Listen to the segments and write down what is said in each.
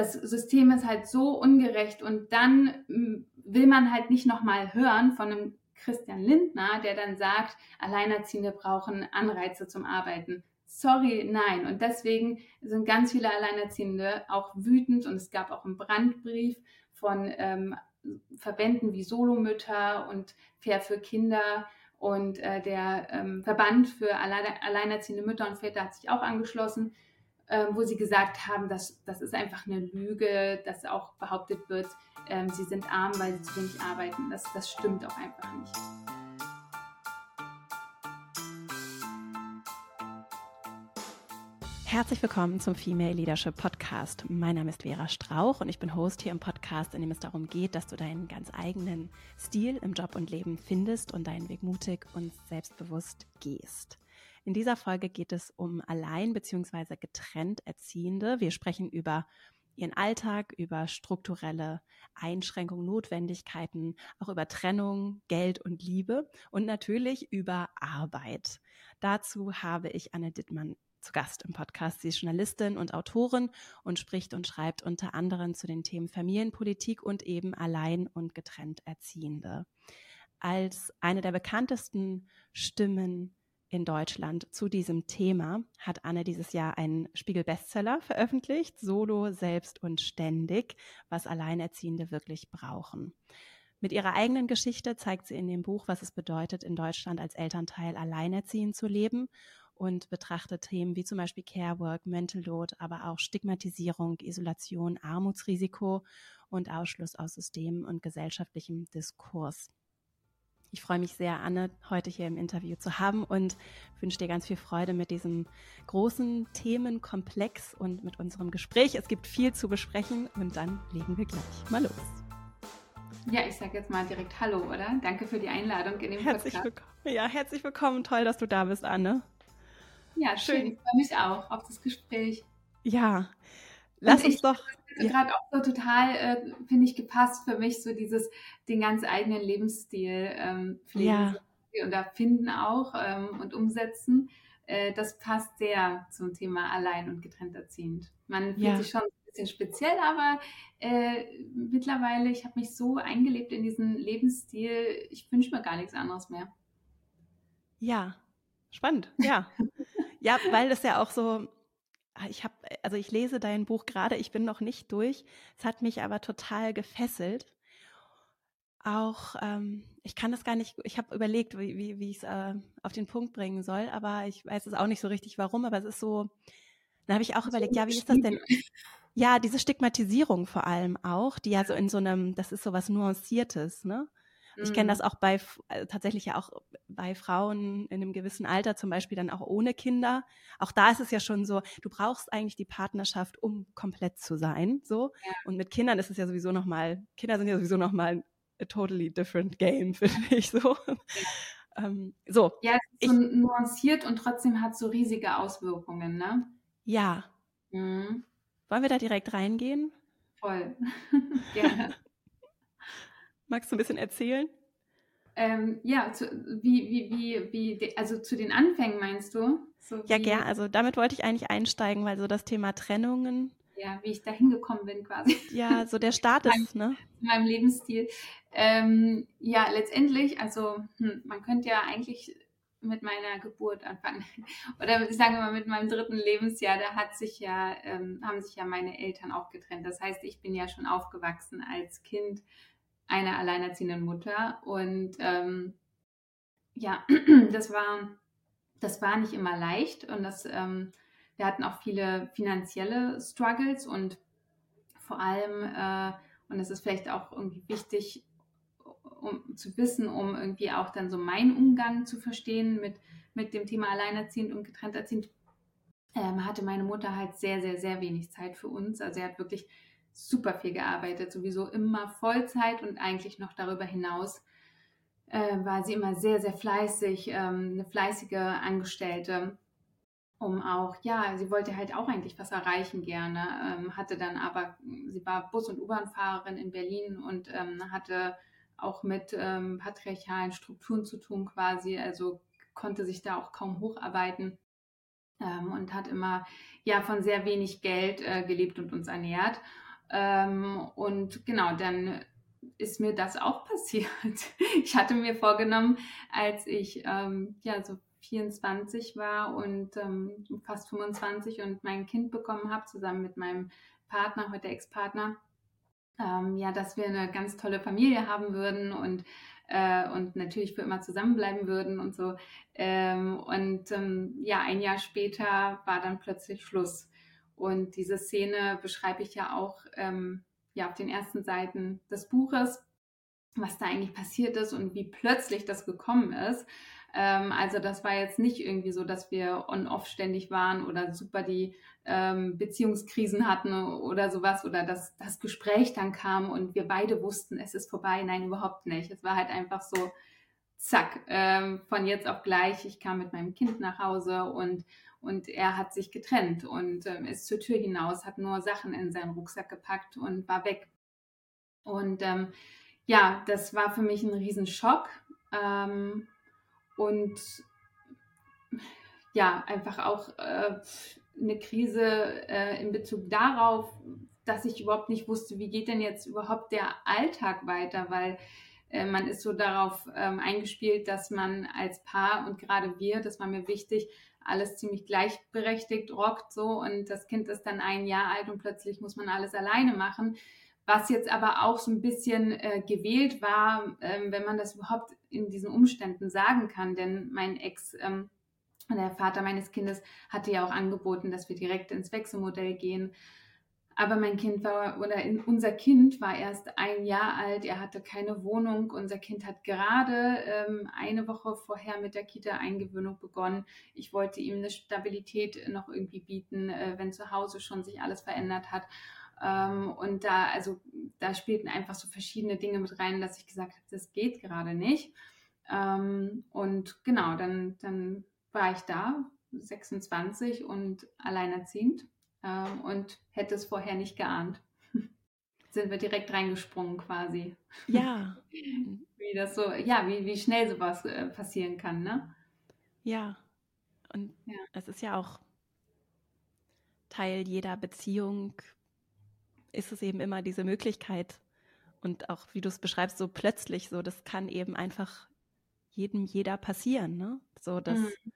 das System ist halt so ungerecht und dann hm, will man halt nicht nochmal hören von einem Christian Lindner, der dann sagt, Alleinerziehende brauchen Anreize zum Arbeiten. Sorry, nein. Und deswegen sind ganz viele Alleinerziehende auch wütend und es gab auch einen Brandbrief von ähm, Verbänden wie Solomütter und Fair für Kinder und äh, der ähm, Verband für Alleine, alleinerziehende Mütter und Väter hat sich auch angeschlossen, wo sie gesagt haben, dass das ist einfach eine Lüge, dass auch behauptet wird, äh, sie sind arm, weil sie zu wenig arbeiten. Das, das stimmt auch einfach nicht. Herzlich willkommen zum Female Leadership Podcast. Mein Name ist Vera Strauch und ich bin Host hier im Podcast, in dem es darum geht, dass du deinen ganz eigenen Stil im Job und Leben findest und deinen Weg mutig und selbstbewusst gehst. In dieser Folge geht es um allein bzw. getrennt Erziehende. Wir sprechen über ihren Alltag, über strukturelle Einschränkungen, Notwendigkeiten, auch über Trennung, Geld und Liebe und natürlich über Arbeit. Dazu habe ich Anne Dittmann zu Gast im Podcast. Sie ist Journalistin und Autorin und spricht und schreibt unter anderem zu den Themen Familienpolitik und eben allein und getrennt Erziehende. Als eine der bekanntesten Stimmen in Deutschland zu diesem Thema hat Anne dieses Jahr einen Spiegel-Bestseller veröffentlicht, Solo, Selbst und Ständig, was Alleinerziehende wirklich brauchen. Mit ihrer eigenen Geschichte zeigt sie in dem Buch, was es bedeutet, in Deutschland als Elternteil alleinerziehend zu leben und betrachtet Themen wie zum Beispiel Care Work, Mental Load, aber auch Stigmatisierung, Isolation, Armutsrisiko und Ausschluss aus Systemen und gesellschaftlichem Diskurs. Ich freue mich sehr, Anne heute hier im Interview zu haben und wünsche dir ganz viel Freude mit diesem großen Themenkomplex und mit unserem Gespräch. Es gibt viel zu besprechen und dann legen wir gleich mal los. Ja, ich sage jetzt mal direkt Hallo, oder? Danke für die Einladung in dem herzlich Podcast. Willkommen. Ja, herzlich willkommen. Toll, dass du da bist, Anne. Ja, schön. schön. Ich freue mich auch auf das Gespräch. Ja, lass uns doch. Gerade auch so total, äh, finde ich, gepasst für mich, so dieses, den ganz eigenen Lebensstil ähm, pflegen ja. und erfinden auch ähm, und umsetzen. Äh, das passt sehr zum Thema allein und getrennt erziehend. Man fühlt ja. sich schon ein bisschen speziell, aber äh, mittlerweile, ich habe mich so eingelebt in diesen Lebensstil, ich wünsche mir gar nichts anderes mehr. Ja, spannend, ja. Ja, weil es ja auch so, ich habe, also ich lese dein Buch gerade, ich bin noch nicht durch. Es hat mich aber total gefesselt. Auch, ähm, ich kann das gar nicht, ich habe überlegt, wie, wie, wie ich es äh, auf den Punkt bringen soll, aber ich weiß es auch nicht so richtig, warum, aber es ist so, dann habe ich auch überlegt, ja, wie ist das denn? Ja, diese Stigmatisierung vor allem auch, die ja so in so einem, das ist so was Nuanciertes, ne? Ich kenne das mhm. auch bei also tatsächlich ja auch bei Frauen in einem gewissen Alter, zum Beispiel dann auch ohne Kinder. Auch da ist es ja schon so, du brauchst eigentlich die Partnerschaft, um komplett zu sein. So. Ja. Und mit Kindern ist es ja sowieso nochmal, Kinder sind ja sowieso nochmal a totally different game, finde ich so. Ja. Ähm, so. Ja, es ist so ich, nuanciert und trotzdem hat so riesige Auswirkungen, ne? Ja. Mhm. Wollen wir da direkt reingehen? Voll. Gerne. Magst du ein bisschen erzählen? Ähm, ja, zu, wie, wie, wie, wie, also zu den Anfängen meinst du? So ja, gern. Also damit wollte ich eigentlich einsteigen, weil so das Thema Trennungen. Ja, wie ich da hingekommen bin quasi. Ja, so der Start ist, ne? In meinem Lebensstil. Ähm, ja, letztendlich, also hm, man könnte ja eigentlich mit meiner Geburt anfangen. Oder sagen wir mal mit meinem dritten Lebensjahr, da hat sich ja, ähm, haben sich ja meine Eltern auch getrennt. Das heißt, ich bin ja schon aufgewachsen als Kind einer alleinerziehenden Mutter. Und ähm, ja, das war, das war nicht immer leicht und das, ähm, wir hatten auch viele finanzielle Struggles und vor allem, äh, und das ist vielleicht auch irgendwie wichtig, um zu wissen, um irgendwie auch dann so meinen Umgang zu verstehen mit, mit dem Thema alleinerziehend und getrennt erziehend, ähm, hatte meine Mutter halt sehr, sehr, sehr wenig Zeit für uns. Also er hat wirklich super viel gearbeitet, sowieso immer Vollzeit und eigentlich noch darüber hinaus äh, war sie immer sehr, sehr fleißig, ähm, eine fleißige Angestellte, um auch, ja, sie wollte halt auch eigentlich was erreichen gerne, ähm, hatte dann aber, sie war Bus- und U-Bahn-Fahrerin in Berlin und ähm, hatte auch mit ähm, patriarchalen Strukturen zu tun quasi, also konnte sich da auch kaum hocharbeiten ähm, und hat immer ja von sehr wenig Geld äh, gelebt und uns ernährt. Ähm, und genau, dann ist mir das auch passiert. Ich hatte mir vorgenommen, als ich ähm, ja so 24 war und ähm, fast 25 und mein Kind bekommen habe, zusammen mit meinem Partner, heute Ex-Partner, ähm, ja, dass wir eine ganz tolle Familie haben würden und, äh, und natürlich für immer zusammenbleiben würden und so. Ähm, und ähm, ja, ein Jahr später war dann plötzlich Schluss. Und diese Szene beschreibe ich ja auch ähm, ja, auf den ersten Seiten des Buches, was da eigentlich passiert ist und wie plötzlich das gekommen ist. Ähm, also das war jetzt nicht irgendwie so, dass wir on-off ständig waren oder super die ähm, Beziehungskrisen hatten oder sowas oder dass das Gespräch dann kam und wir beide wussten, es ist vorbei. Nein, überhaupt nicht. Es war halt einfach so, zack, ähm, von jetzt auf gleich. Ich kam mit meinem Kind nach Hause und, und er hat sich getrennt und ähm, ist zur Tür hinaus, hat nur Sachen in seinen Rucksack gepackt und war weg. Und ähm, ja, das war für mich ein Riesenschock. Ähm, und ja, einfach auch äh, eine Krise äh, in Bezug darauf, dass ich überhaupt nicht wusste, wie geht denn jetzt überhaupt der Alltag weiter, weil äh, man ist so darauf ähm, eingespielt, dass man als Paar und gerade wir, das war mir wichtig, alles ziemlich gleichberechtigt rockt so und das Kind ist dann ein Jahr alt und plötzlich muss man alles alleine machen. Was jetzt aber auch so ein bisschen äh, gewählt war, ähm, wenn man das überhaupt in diesen Umständen sagen kann, denn mein Ex, ähm, der Vater meines Kindes, hatte ja auch angeboten, dass wir direkt ins Wechselmodell gehen. Aber mein Kind war, oder unser Kind war erst ein Jahr alt, er hatte keine Wohnung. Unser Kind hat gerade ähm, eine Woche vorher mit der Kita-Eingewöhnung begonnen. Ich wollte ihm eine Stabilität noch irgendwie bieten, äh, wenn zu Hause schon sich alles verändert hat. Ähm, und da, also, da spielten einfach so verschiedene Dinge mit rein, dass ich gesagt habe, das geht gerade nicht. Ähm, und genau, dann, dann war ich da, 26 und alleinerziehend ähm, und hätte es vorher nicht geahnt. Sind wir direkt reingesprungen quasi. Ja. wie das so, ja, wie, wie schnell sowas äh, passieren kann, ne? Ja. Und ja. es ist ja auch Teil jeder Beziehung, ist es eben immer diese Möglichkeit und auch, wie du es beschreibst, so plötzlich so, das kann eben einfach jedem, jeder passieren, ne? So, dass. Mhm.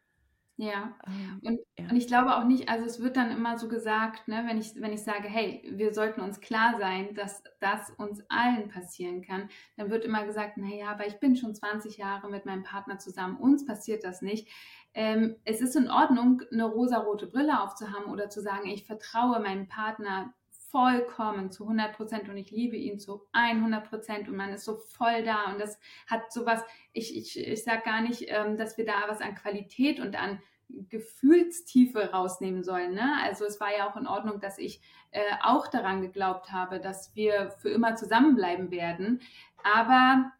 Ja. Ähm, und, ja. und ich glaube auch nicht, also es wird dann immer so gesagt, ne, wenn ich, wenn ich sage, hey, wir sollten uns klar sein, dass das uns allen passieren kann, dann wird immer gesagt, naja, aber ich bin schon 20 Jahre mit meinem Partner zusammen, uns passiert das nicht. Ähm, es ist in Ordnung, eine rosarote Brille aufzuhaben oder zu sagen, ich vertraue meinem Partner vollkommen zu 100 Prozent und ich liebe ihn zu 100 Prozent und man ist so voll da und das hat sowas, ich, ich, ich sage gar nicht, ähm, dass wir da was an Qualität und an Gefühlstiefe rausnehmen sollen. Ne? Also es war ja auch in Ordnung, dass ich äh, auch daran geglaubt habe, dass wir für immer zusammenbleiben werden. Aber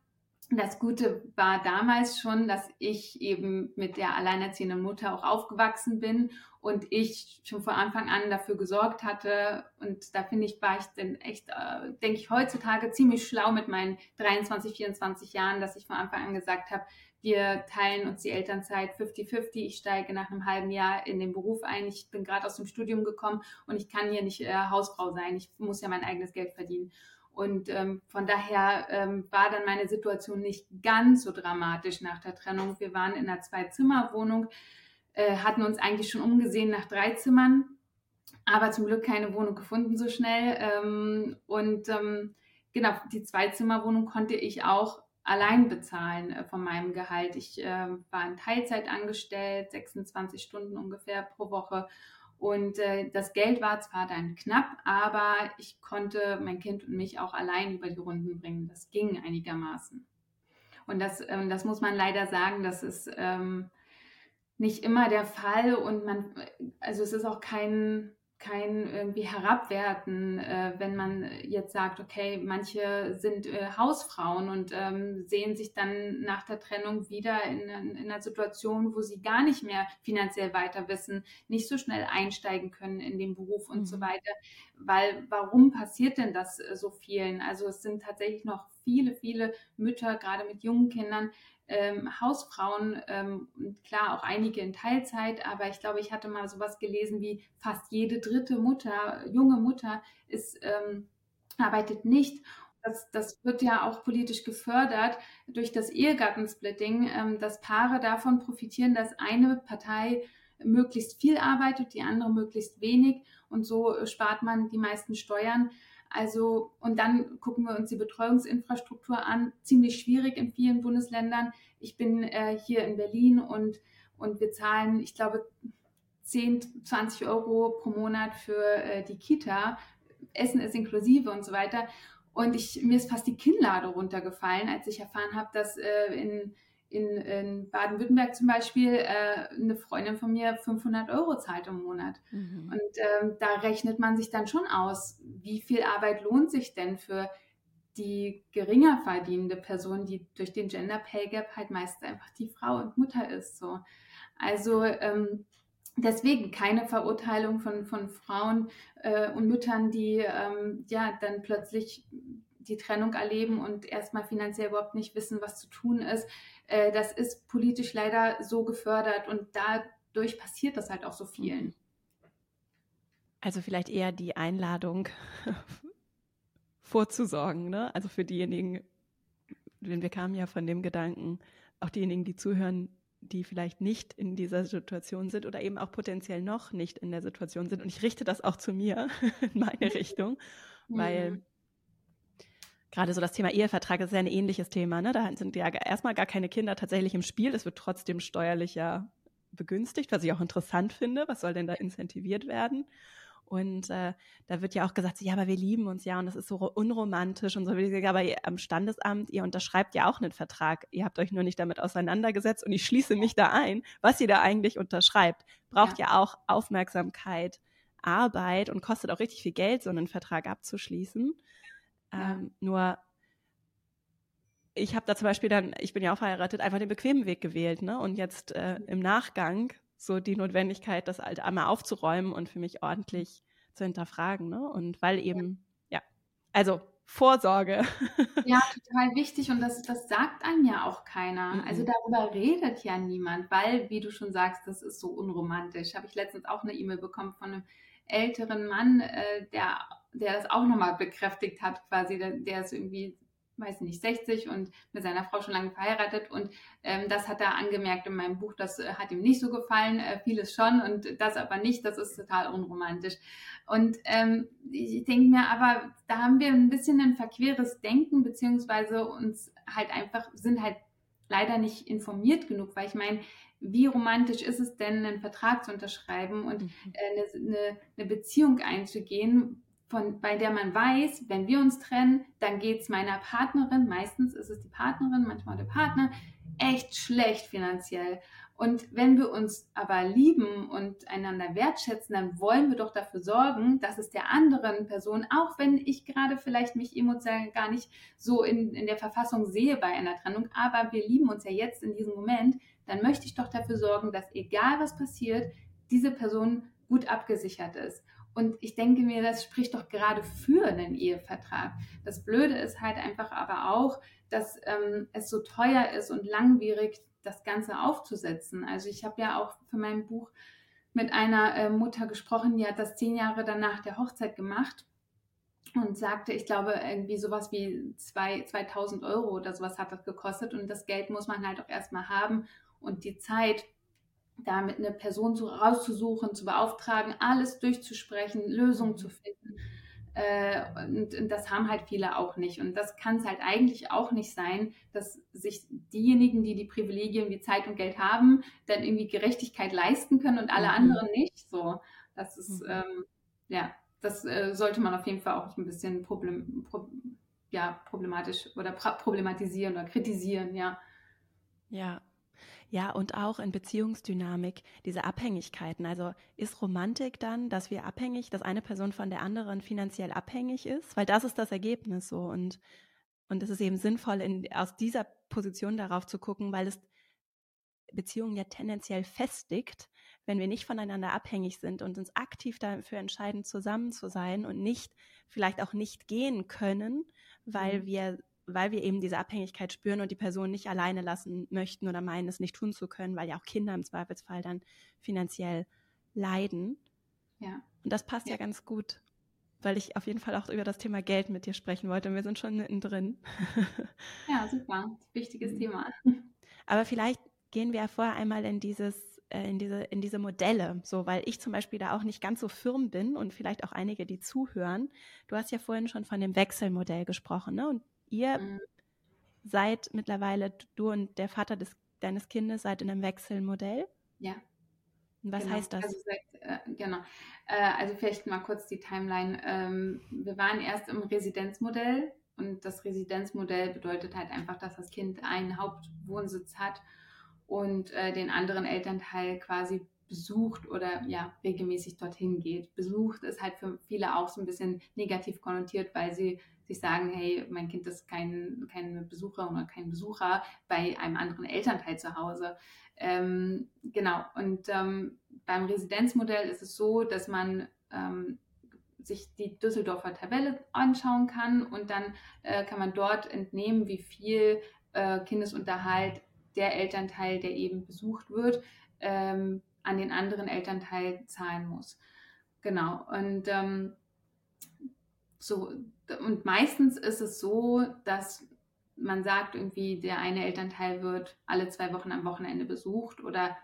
das Gute war damals schon, dass ich eben mit der alleinerziehenden Mutter auch aufgewachsen bin und ich schon von Anfang an dafür gesorgt hatte. Und da finde ich, war ich dann echt, äh, denke ich, heutzutage ziemlich schlau mit meinen 23, 24 Jahren, dass ich von Anfang an gesagt habe, wir teilen uns die Elternzeit 50-50. Ich steige nach einem halben Jahr in den Beruf ein. Ich bin gerade aus dem Studium gekommen und ich kann hier nicht äh, Hausfrau sein. Ich muss ja mein eigenes Geld verdienen. Und ähm, von daher ähm, war dann meine Situation nicht ganz so dramatisch nach der Trennung. Wir waren in einer Zwei-Zimmer-Wohnung, äh, hatten uns eigentlich schon umgesehen nach drei Zimmern, aber zum Glück keine Wohnung gefunden so schnell. Ähm, und ähm, genau, die Zwei-Zimmer-Wohnung konnte ich auch allein bezahlen äh, von meinem Gehalt. Ich äh, war in Teilzeit angestellt, 26 Stunden ungefähr pro Woche und äh, das Geld war zwar dann knapp, aber ich konnte mein Kind und mich auch allein über die Runden bringen. Das ging einigermaßen. Und das, ähm, das muss man leider sagen, das ist ähm, nicht immer der Fall. Und man, also es ist auch kein, kein irgendwie herabwerten, äh, wenn man jetzt sagt, okay, manche sind äh, Hausfrauen und ähm, sehen sich dann nach der Trennung wieder in, in, einer Situation, wo sie gar nicht mehr finanziell weiter wissen, nicht so schnell einsteigen können in den Beruf und mhm. so weiter. Weil warum passiert denn das äh, so vielen? Also es sind tatsächlich noch viele, viele Mütter, gerade mit jungen Kindern, ähm, Hausfrauen ähm, klar auch einige in Teilzeit, aber ich glaube, ich hatte mal sowas gelesen wie fast jede dritte Mutter, junge Mutter ist ähm, arbeitet nicht. Das, das wird ja auch politisch gefördert durch das Ehegattensplitting, ähm, dass Paare davon profitieren, dass eine Partei möglichst viel arbeitet, die andere möglichst wenig und so spart man die meisten Steuern. Also, und dann gucken wir uns die Betreuungsinfrastruktur an. Ziemlich schwierig in vielen Bundesländern. Ich bin äh, hier in Berlin und, und wir zahlen, ich glaube, 10, 20 Euro pro Monat für äh, die Kita. Essen ist inklusive und so weiter. Und ich, mir ist fast die Kinnlade runtergefallen, als ich erfahren habe, dass äh, in in, in Baden-Württemberg zum Beispiel äh, eine Freundin von mir 500 Euro zahlt im Monat. Mhm. Und ähm, da rechnet man sich dann schon aus, wie viel Arbeit lohnt sich denn für die geringer verdienende Person, die durch den Gender Pay Gap halt meist einfach die Frau und Mutter ist. So. Also ähm, deswegen keine Verurteilung von, von Frauen äh, und Müttern, die ähm, ja dann plötzlich die Trennung erleben und erstmal finanziell überhaupt nicht wissen, was zu tun ist. Äh, das ist politisch leider so gefördert und dadurch passiert das halt auch so vielen. Also vielleicht eher die Einladung vorzusorgen, ne? Also für diejenigen, denn wir kamen ja von dem Gedanken, auch diejenigen, die zuhören, die vielleicht nicht in dieser Situation sind oder eben auch potenziell noch nicht in der Situation sind. Und ich richte das auch zu mir in meine Richtung, weil mhm gerade so das Thema Ehevertrag ist ja ein ähnliches Thema. Ne? Da sind ja erstmal gar keine Kinder tatsächlich im Spiel. Es wird trotzdem steuerlich ja begünstigt, was ich auch interessant finde. Was soll denn da incentiviert werden? Und äh, da wird ja auch gesagt, ja, aber wir lieben uns ja und das ist so unromantisch und so. Aber am Standesamt, ihr unterschreibt ja auch einen Vertrag. Ihr habt euch nur nicht damit auseinandergesetzt und ich schließe mich da ein. Was ihr da eigentlich unterschreibt, braucht ja, ja auch Aufmerksamkeit, Arbeit und kostet auch richtig viel Geld, so einen Vertrag abzuschließen. Ähm, nur ich habe da zum Beispiel dann, ich bin ja auch verheiratet, einfach den bequemen Weg gewählt, ne? Und jetzt äh, im Nachgang so die Notwendigkeit, das halt einmal aufzuräumen und für mich ordentlich zu hinterfragen, ne? Und weil eben, ja, also Vorsorge. Ja, total wichtig und das, das sagt einem ja auch keiner. Mhm. Also darüber redet ja niemand, weil, wie du schon sagst, das ist so unromantisch. Habe ich letztens auch eine E-Mail bekommen von einem älteren Mann, äh, der der das auch nochmal bekräftigt hat, quasi. Der, der, ist irgendwie, weiß nicht, 60 und mit seiner Frau schon lange verheiratet. Und ähm, das hat er angemerkt in meinem Buch, das äh, hat ihm nicht so gefallen, äh, vieles schon und das aber nicht, das ist total unromantisch. Und ähm, ich denke mir, aber da haben wir ein bisschen ein verqueres Denken, beziehungsweise uns halt einfach, sind halt leider nicht informiert genug, weil ich meine, wie romantisch ist es denn, einen Vertrag zu unterschreiben und mhm. äh, eine, eine, Beziehung einzugehen, von, bei der man weiß, wenn wir uns trennen, dann geht es meiner Partnerin, meistens ist es die Partnerin, manchmal der Partner, echt schlecht finanziell. Und wenn wir uns aber lieben und einander wertschätzen, dann wollen wir doch dafür sorgen, dass es der anderen Person, auch wenn ich gerade vielleicht mich emotional gar nicht so in, in der Verfassung sehe bei einer Trennung, aber wir lieben uns ja jetzt in diesem Moment, dann möchte ich doch dafür sorgen, dass egal was passiert, diese Person gut abgesichert ist. Und ich denke mir, das spricht doch gerade für einen Ehevertrag. Das Blöde ist halt einfach aber auch, dass ähm, es so teuer ist und langwierig, das Ganze aufzusetzen. Also ich habe ja auch für mein Buch mit einer äh, Mutter gesprochen, die hat das zehn Jahre danach der Hochzeit gemacht und sagte, ich glaube, irgendwie sowas wie zwei, 2000 Euro oder sowas hat das gekostet und das Geld muss man halt auch erstmal haben und die Zeit, da mit einer Person zu, rauszusuchen, zu beauftragen, alles durchzusprechen, Lösungen zu finden. Äh, und, und, das haben halt viele auch nicht. Und das kann es halt eigentlich auch nicht sein, dass sich diejenigen, die die Privilegien wie Zeit und Geld haben, dann irgendwie Gerechtigkeit leisten können und alle mhm. anderen nicht. So, das ist, mhm. ähm, ja, das äh, sollte man auf jeden Fall auch ein bisschen problem, pro, ja, problematisch oder problematisieren oder kritisieren, ja. Ja, ja, und auch in Beziehungsdynamik, diese Abhängigkeiten. Also ist Romantik dann, dass wir abhängig, dass eine Person von der anderen finanziell abhängig ist? Weil das ist das Ergebnis so. Und, und es ist eben sinnvoll, in, aus dieser Position darauf zu gucken, weil es Beziehungen ja tendenziell festigt, wenn wir nicht voneinander abhängig sind und uns aktiv dafür entscheiden, zusammen zu sein und nicht, vielleicht auch nicht gehen können, weil mhm. wir weil wir eben diese Abhängigkeit spüren und die Person nicht alleine lassen möchten oder meinen, es nicht tun zu können, weil ja auch Kinder im Zweifelsfall dann finanziell leiden. Ja. Und das passt ja, ja ganz gut. weil ich auf jeden Fall auch über das Thema Geld mit dir sprechen wollte. Und wir sind schon mittendrin. ja, super. Wichtiges mhm. Thema. Aber vielleicht gehen wir vorher einmal in dieses äh, in diese, in diese Modelle, so, weil ich zum Beispiel da auch nicht ganz so firm bin und vielleicht auch einige, die zuhören. Du hast ja vorhin schon von dem Wechselmodell gesprochen, ne? Und ihr mhm. seid mittlerweile, du und der Vater des, deines Kindes seid in einem Wechselmodell. Ja. Was genau. heißt das? Also, äh, genau. Äh, also vielleicht mal kurz die Timeline. Ähm, wir waren erst im Residenzmodell und das Residenzmodell bedeutet halt einfach, dass das Kind einen Hauptwohnsitz hat und äh, den anderen Elternteil quasi besucht oder ja regelmäßig dorthin geht. Besucht ist halt für viele auch so ein bisschen negativ konnotiert, weil sie sich sagen, hey, mein Kind ist kein, kein Besucher oder kein Besucher bei einem anderen Elternteil zu Hause. Ähm, genau, und ähm, beim Residenzmodell ist es so, dass man ähm, sich die Düsseldorfer Tabelle anschauen kann und dann äh, kann man dort entnehmen, wie viel äh, Kindesunterhalt der Elternteil, der eben besucht wird, ähm, an den anderen Elternteil zahlen muss. Genau. Und ähm, so, und meistens ist es so, dass man sagt, irgendwie der eine Elternteil wird alle zwei Wochen am Wochenende besucht oder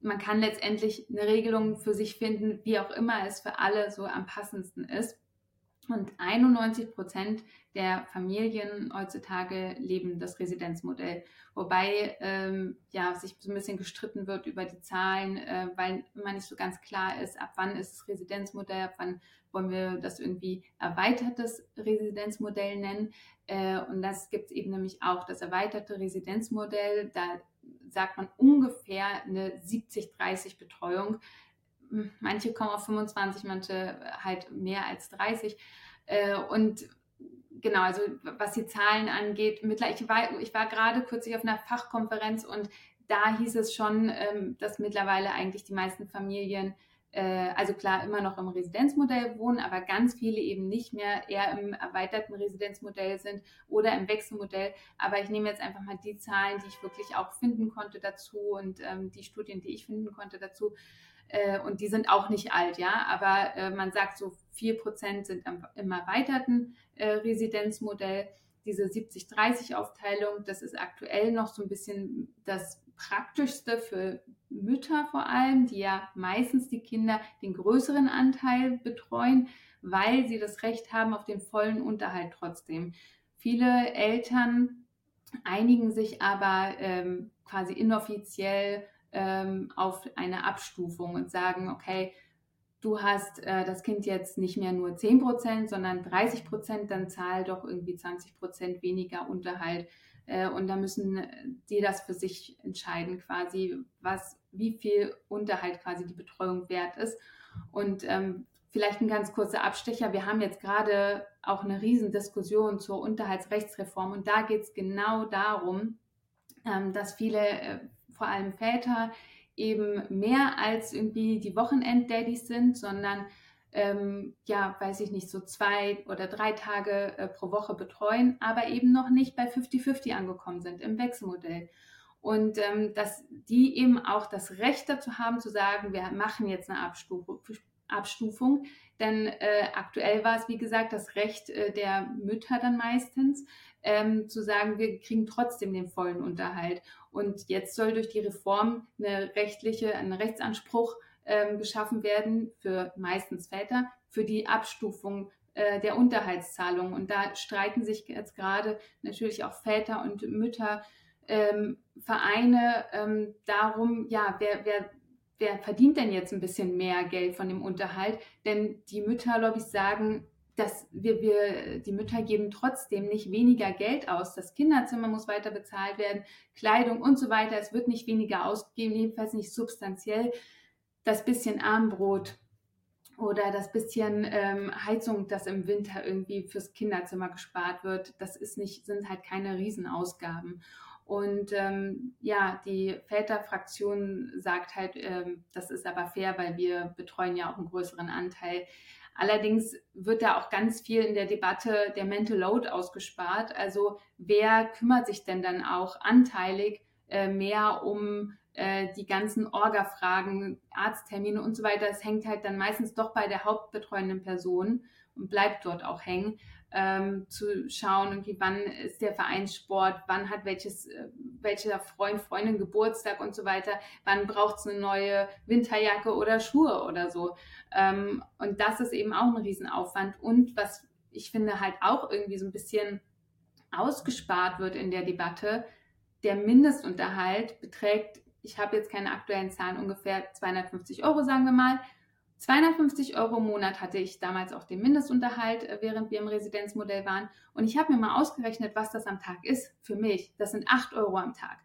man kann letztendlich eine Regelung für sich finden, wie auch immer es für alle so am passendsten ist. Und 91 Prozent der Familien heutzutage leben das Residenzmodell, wobei ähm, ja sich so ein bisschen gestritten wird über die Zahlen, äh, weil immer nicht so ganz klar ist, ab wann ist das Residenzmodell, ab wann wollen wir das irgendwie erweitertes Residenzmodell nennen. Äh, und das gibt es eben nämlich auch, das erweiterte Residenzmodell, da sagt man ungefähr eine 70-30 Betreuung manche kommen auf 25, manche halt mehr als 30. Äh, und genau, also was die Zahlen angeht, ich war, ich war gerade kürzlich auf einer Fachkonferenz und da hieß es schon, ähm, dass mittlerweile eigentlich die meisten Familien äh, also klar immer noch im Residenzmodell wohnen, aber ganz viele eben nicht mehr eher im erweiterten Residenzmodell sind oder im Wechselmodell. Aber ich nehme jetzt einfach mal die Zahlen, die ich wirklich auch finden konnte dazu und ähm, die Studien, die ich finden konnte dazu. Äh, und die sind auch nicht alt, ja, aber äh, man sagt so 4% sind im erweiterten äh, Residenzmodell. Diese 70-30-Aufteilung, das ist aktuell noch so ein bisschen das Praktischste für Mütter vor allem, die ja meistens die Kinder den größeren Anteil betreuen, weil sie das Recht haben auf den vollen Unterhalt trotzdem. Viele Eltern einigen sich aber ähm, quasi inoffiziell ähm, auf eine Abstufung und sagen, okay, du hast äh, das Kind jetzt nicht mehr nur 10 Prozent, sondern 30 Prozent, dann zahl doch irgendwie 20 Prozent weniger Unterhalt. Äh, und da müssen die das für sich entscheiden, quasi, was, wie viel Unterhalt quasi die Betreuung wert ist. Und ähm, vielleicht ein ganz kurzer Abstecher. Wir haben jetzt gerade auch eine Riesendiskussion zur Unterhaltsrechtsreform und da geht es genau darum, ähm, dass viele äh, vor allem Väter eben mehr als irgendwie die Wochenenddaddys sind, sondern ähm, ja, weiß ich nicht, so zwei oder drei Tage äh, pro Woche betreuen, aber eben noch nicht bei 50-50 angekommen sind im Wechselmodell. Und ähm, dass die eben auch das Recht dazu haben zu sagen, wir machen jetzt eine Abstufung, Abstufung. Denn äh, aktuell war es, wie gesagt, das Recht äh, der Mütter dann meistens, ähm, zu sagen, wir kriegen trotzdem den vollen Unterhalt. Und jetzt soll durch die Reform eine rechtliche, ein Rechtsanspruch ähm, geschaffen werden für meistens Väter für die Abstufung äh, der Unterhaltszahlung. Und da streiten sich jetzt gerade natürlich auch Väter und Mütter, ähm, Vereine ähm, darum, ja, wer, wer wer verdient denn jetzt ein bisschen mehr Geld von dem Unterhalt? Denn die Mütterlobbys sagen, dass wir, wir, die Mütter geben trotzdem nicht weniger Geld aus. Das Kinderzimmer muss weiter bezahlt werden, Kleidung und so weiter. Es wird nicht weniger ausgegeben, jedenfalls nicht substanziell. Das bisschen Armbrot oder das bisschen ähm, Heizung, das im Winter irgendwie fürs Kinderzimmer gespart wird, das ist nicht, sind halt keine Riesenausgaben. Und ähm, ja, die Väterfraktion sagt halt, ähm, das ist aber fair, weil wir betreuen ja auch einen größeren Anteil. Allerdings wird da auch ganz viel in der Debatte der Mental Load ausgespart. Also wer kümmert sich denn dann auch anteilig äh, mehr um äh, die ganzen Orga-Fragen, Arzttermine und so weiter? Es hängt halt dann meistens doch bei der hauptbetreuenden Person. und bleibt dort auch hängen. Ähm, zu schauen, irgendwie, wann ist der Vereinssport, wann hat welches, äh, welcher Freund, Freundin Geburtstag und so weiter, wann braucht es eine neue Winterjacke oder Schuhe oder so. Ähm, und das ist eben auch ein Riesenaufwand. Und was ich finde halt auch irgendwie so ein bisschen ausgespart wird in der Debatte, der Mindestunterhalt beträgt, ich habe jetzt keine aktuellen Zahlen, ungefähr 250 Euro, sagen wir mal. 250 Euro im Monat hatte ich damals auch den Mindestunterhalt, äh, während wir im Residenzmodell waren. Und ich habe mir mal ausgerechnet, was das am Tag ist für mich. Das sind 8 Euro am Tag.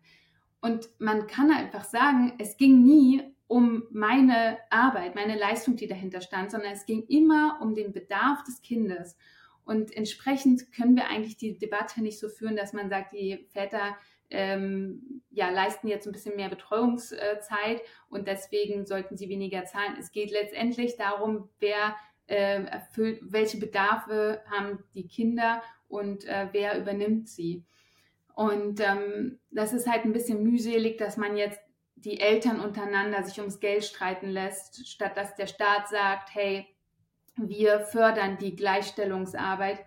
Und man kann einfach sagen, es ging nie um meine Arbeit, meine Leistung, die dahinter stand, sondern es ging immer um den Bedarf des Kindes. Und entsprechend können wir eigentlich die Debatte nicht so führen, dass man sagt, die Väter ähm, ja, leisten jetzt ein bisschen mehr Betreuungszeit und deswegen sollten sie weniger zahlen. Es geht letztendlich darum, wer äh, erfüllt, welche Bedarfe haben die Kinder und äh, wer übernimmt sie. Und ähm, das ist halt ein bisschen mühselig, dass man jetzt die Eltern untereinander sich ums Geld streiten lässt, statt dass der Staat sagt, hey, wir fördern die Gleichstellungsarbeit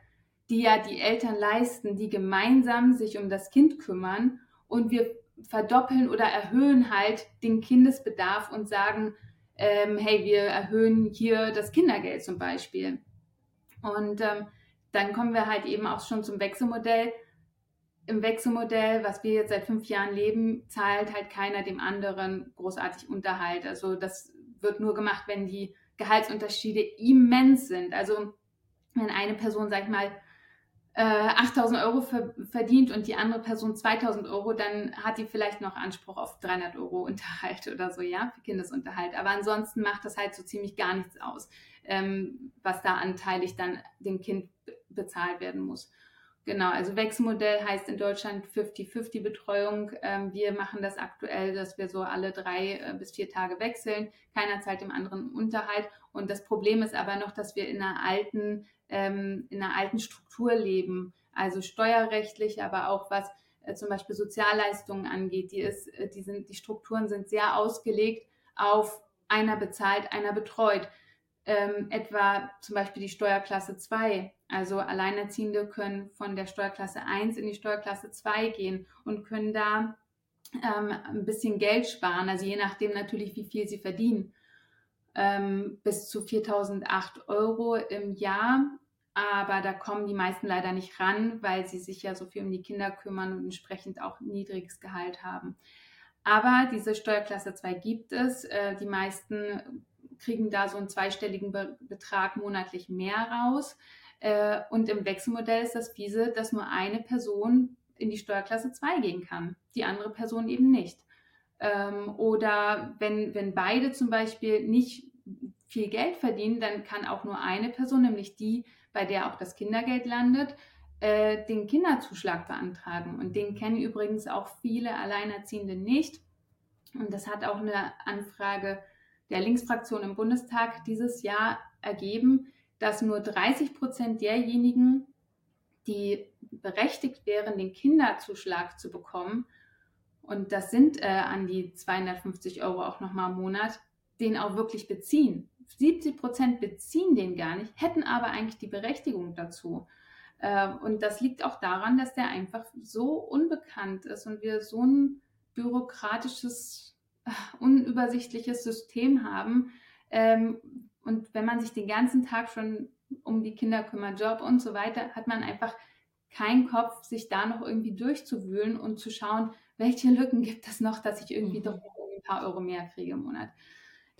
die ja die Eltern leisten, die gemeinsam sich um das Kind kümmern und wir verdoppeln oder erhöhen halt den Kindesbedarf und sagen, ähm, hey, wir erhöhen hier das Kindergeld zum Beispiel. Und ähm, dann kommen wir halt eben auch schon zum Wechselmodell. Im Wechselmodell, was wir jetzt seit fünf Jahren leben, zahlt halt keiner dem anderen großartig Unterhalt. Also das wird nur gemacht, wenn die Gehaltsunterschiede immens sind. Also wenn eine Person, sag ich mal, 8000 äh, Euro verdient und die andere Person 2000 Euro, dann hat die vielleicht noch Anspruch auf 300 Euro Unterhalt oder so, ja, für Kindesunterhalt. Aber ansonsten macht das halt so ziemlich gar nichts aus, ähm, was da anteilig dann dem Kind bezahlt werden muss. Genau, also Wechselmodell heißt in Deutschland 50-50 Betreuung. Ähm, wir machen das aktuell, dass wir so alle drei äh, bis vier Tage wechseln. Keiner zahlt dem anderen Unterhalt. Und das Problem ist aber noch, dass wir in einer alten ähm, in einer alten Struktur leben, also steuerrechtlich, aber auch was äh, zum Beispiel Sozialleistungen angeht. Die, ist, äh, die, sind, die Strukturen sind sehr ausgelegt auf einer bezahlt, einer betreut. Ähm, etwa zum Beispiel die Steuerklasse 2. Also Alleinerziehende können von der Steuerklasse 1 in die Steuerklasse 2 gehen und können da ähm, ein bisschen Geld sparen, also je nachdem natürlich, wie viel sie verdienen ähm, bis zu 4.008 Euro im Jahr. Aber da kommen die meisten leider nicht ran, weil sie sich ja so viel um die Kinder kümmern und entsprechend auch niedriges Gehalt haben. Aber diese Steuerklasse 2 gibt es. Äh, die meisten kriegen da so einen zweistelligen Be Betrag monatlich mehr raus. Äh, und im Wechselmodell ist das fiese, dass nur eine Person in die Steuerklasse 2 gehen kann, die andere Person eben nicht. Ähm, oder wenn, wenn beide zum Beispiel nicht viel Geld verdienen, dann kann auch nur eine Person, nämlich die, bei der auch das Kindergeld landet, äh, den Kinderzuschlag beantragen. Und den kennen übrigens auch viele Alleinerziehende nicht. Und das hat auch eine Anfrage der Linksfraktion im Bundestag dieses Jahr ergeben, dass nur 30 Prozent derjenigen, die berechtigt wären, den Kinderzuschlag zu bekommen, und das sind äh, an die 250 Euro auch nochmal im Monat, den auch wirklich beziehen. 70 Prozent beziehen den gar nicht, hätten aber eigentlich die Berechtigung dazu. Äh, und das liegt auch daran, dass der einfach so unbekannt ist und wir so ein bürokratisches, unübersichtliches System haben. Ähm, und wenn man sich den ganzen Tag schon um die Kinder kümmert, Job und so weiter, hat man einfach keinen Kopf, sich da noch irgendwie durchzuwühlen und zu schauen, welche Lücken gibt es noch, dass ich irgendwie mhm. doch ein paar Euro mehr kriege im Monat.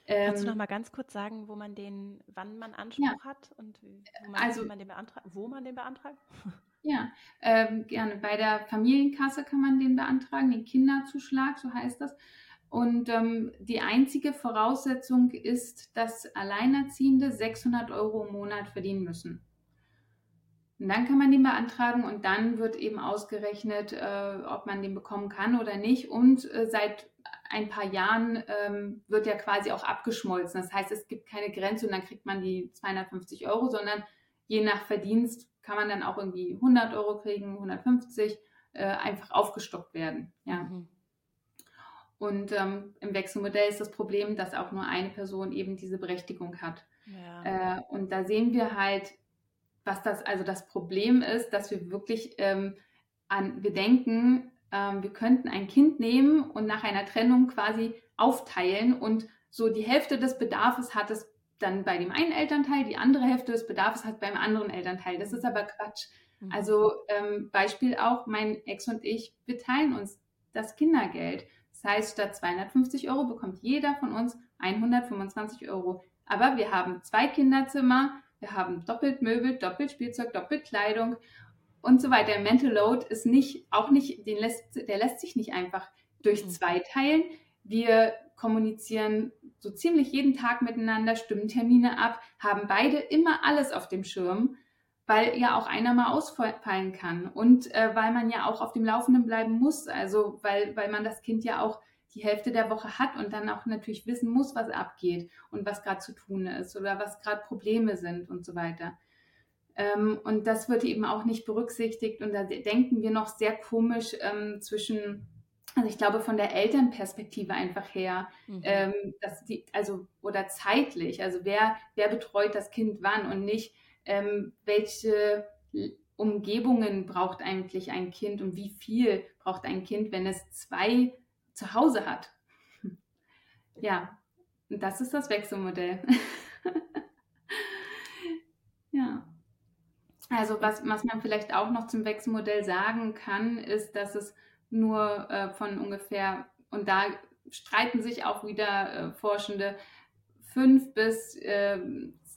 Ähm, Kannst du noch mal ganz kurz sagen, wo man den, wann man Anspruch ja. hat und wo man, also, man den beantragt, wo man den beantragt? Ja, ähm, gerne. Bei der Familienkasse kann man den beantragen, den Kinderzuschlag, so heißt das. Und ähm, die einzige Voraussetzung ist, dass Alleinerziehende 600 Euro im Monat verdienen müssen. Und dann kann man den beantragen und dann wird eben ausgerechnet, äh, ob man den bekommen kann oder nicht. Und äh, seit ein paar Jahren ähm, wird ja quasi auch abgeschmolzen. Das heißt, es gibt keine Grenze und dann kriegt man die 250 Euro, sondern je nach Verdienst kann man dann auch irgendwie 100 Euro kriegen, 150, äh, einfach aufgestockt werden. Ja. Mhm. Und ähm, im Wechselmodell ist das Problem, dass auch nur eine Person eben diese Berechtigung hat. Ja. Äh, und da sehen wir halt, was das, also das Problem ist, dass wir wirklich ähm, an, wir denken, ähm, wir könnten ein Kind nehmen und nach einer Trennung quasi aufteilen und so die Hälfte des Bedarfs hat es dann bei dem einen Elternteil, die andere Hälfte des Bedarfs hat beim anderen Elternteil. Das ist aber Quatsch. Mhm. Also ähm, Beispiel auch, mein Ex und ich, wir teilen uns das Kindergeld. Das heißt, statt 250 Euro bekommt jeder von uns 125 Euro. Aber wir haben zwei Kinderzimmer, wir haben doppelt Möbel, doppelt Spielzeug, doppelt Kleidung und so weiter. Mental Load ist nicht, auch nicht, den lässt, der lässt sich nicht einfach durch mhm. zwei teilen. Wir kommunizieren so ziemlich jeden Tag miteinander, stimmen Termine ab, haben beide immer alles auf dem Schirm, weil ja auch einer mal ausfallen kann und äh, weil man ja auch auf dem Laufenden bleiben muss, also weil, weil man das Kind ja auch die Hälfte der Woche hat und dann auch natürlich wissen muss, was abgeht und was gerade zu tun ist oder was gerade Probleme sind und so weiter. Ähm, und das wird eben auch nicht berücksichtigt und da denken wir noch sehr komisch ähm, zwischen, also ich glaube von der Elternperspektive einfach her, mhm. ähm, dass die, also oder zeitlich, also wer, wer betreut das Kind wann und nicht, ähm, welche Umgebungen braucht eigentlich ein Kind und wie viel braucht ein Kind, wenn es zwei zu Hause hat. Ja, das ist das Wechselmodell. ja. Also was, was man vielleicht auch noch zum Wechselmodell sagen kann, ist, dass es nur äh, von ungefähr, und da streiten sich auch wieder äh, Forschende, fünf bis äh,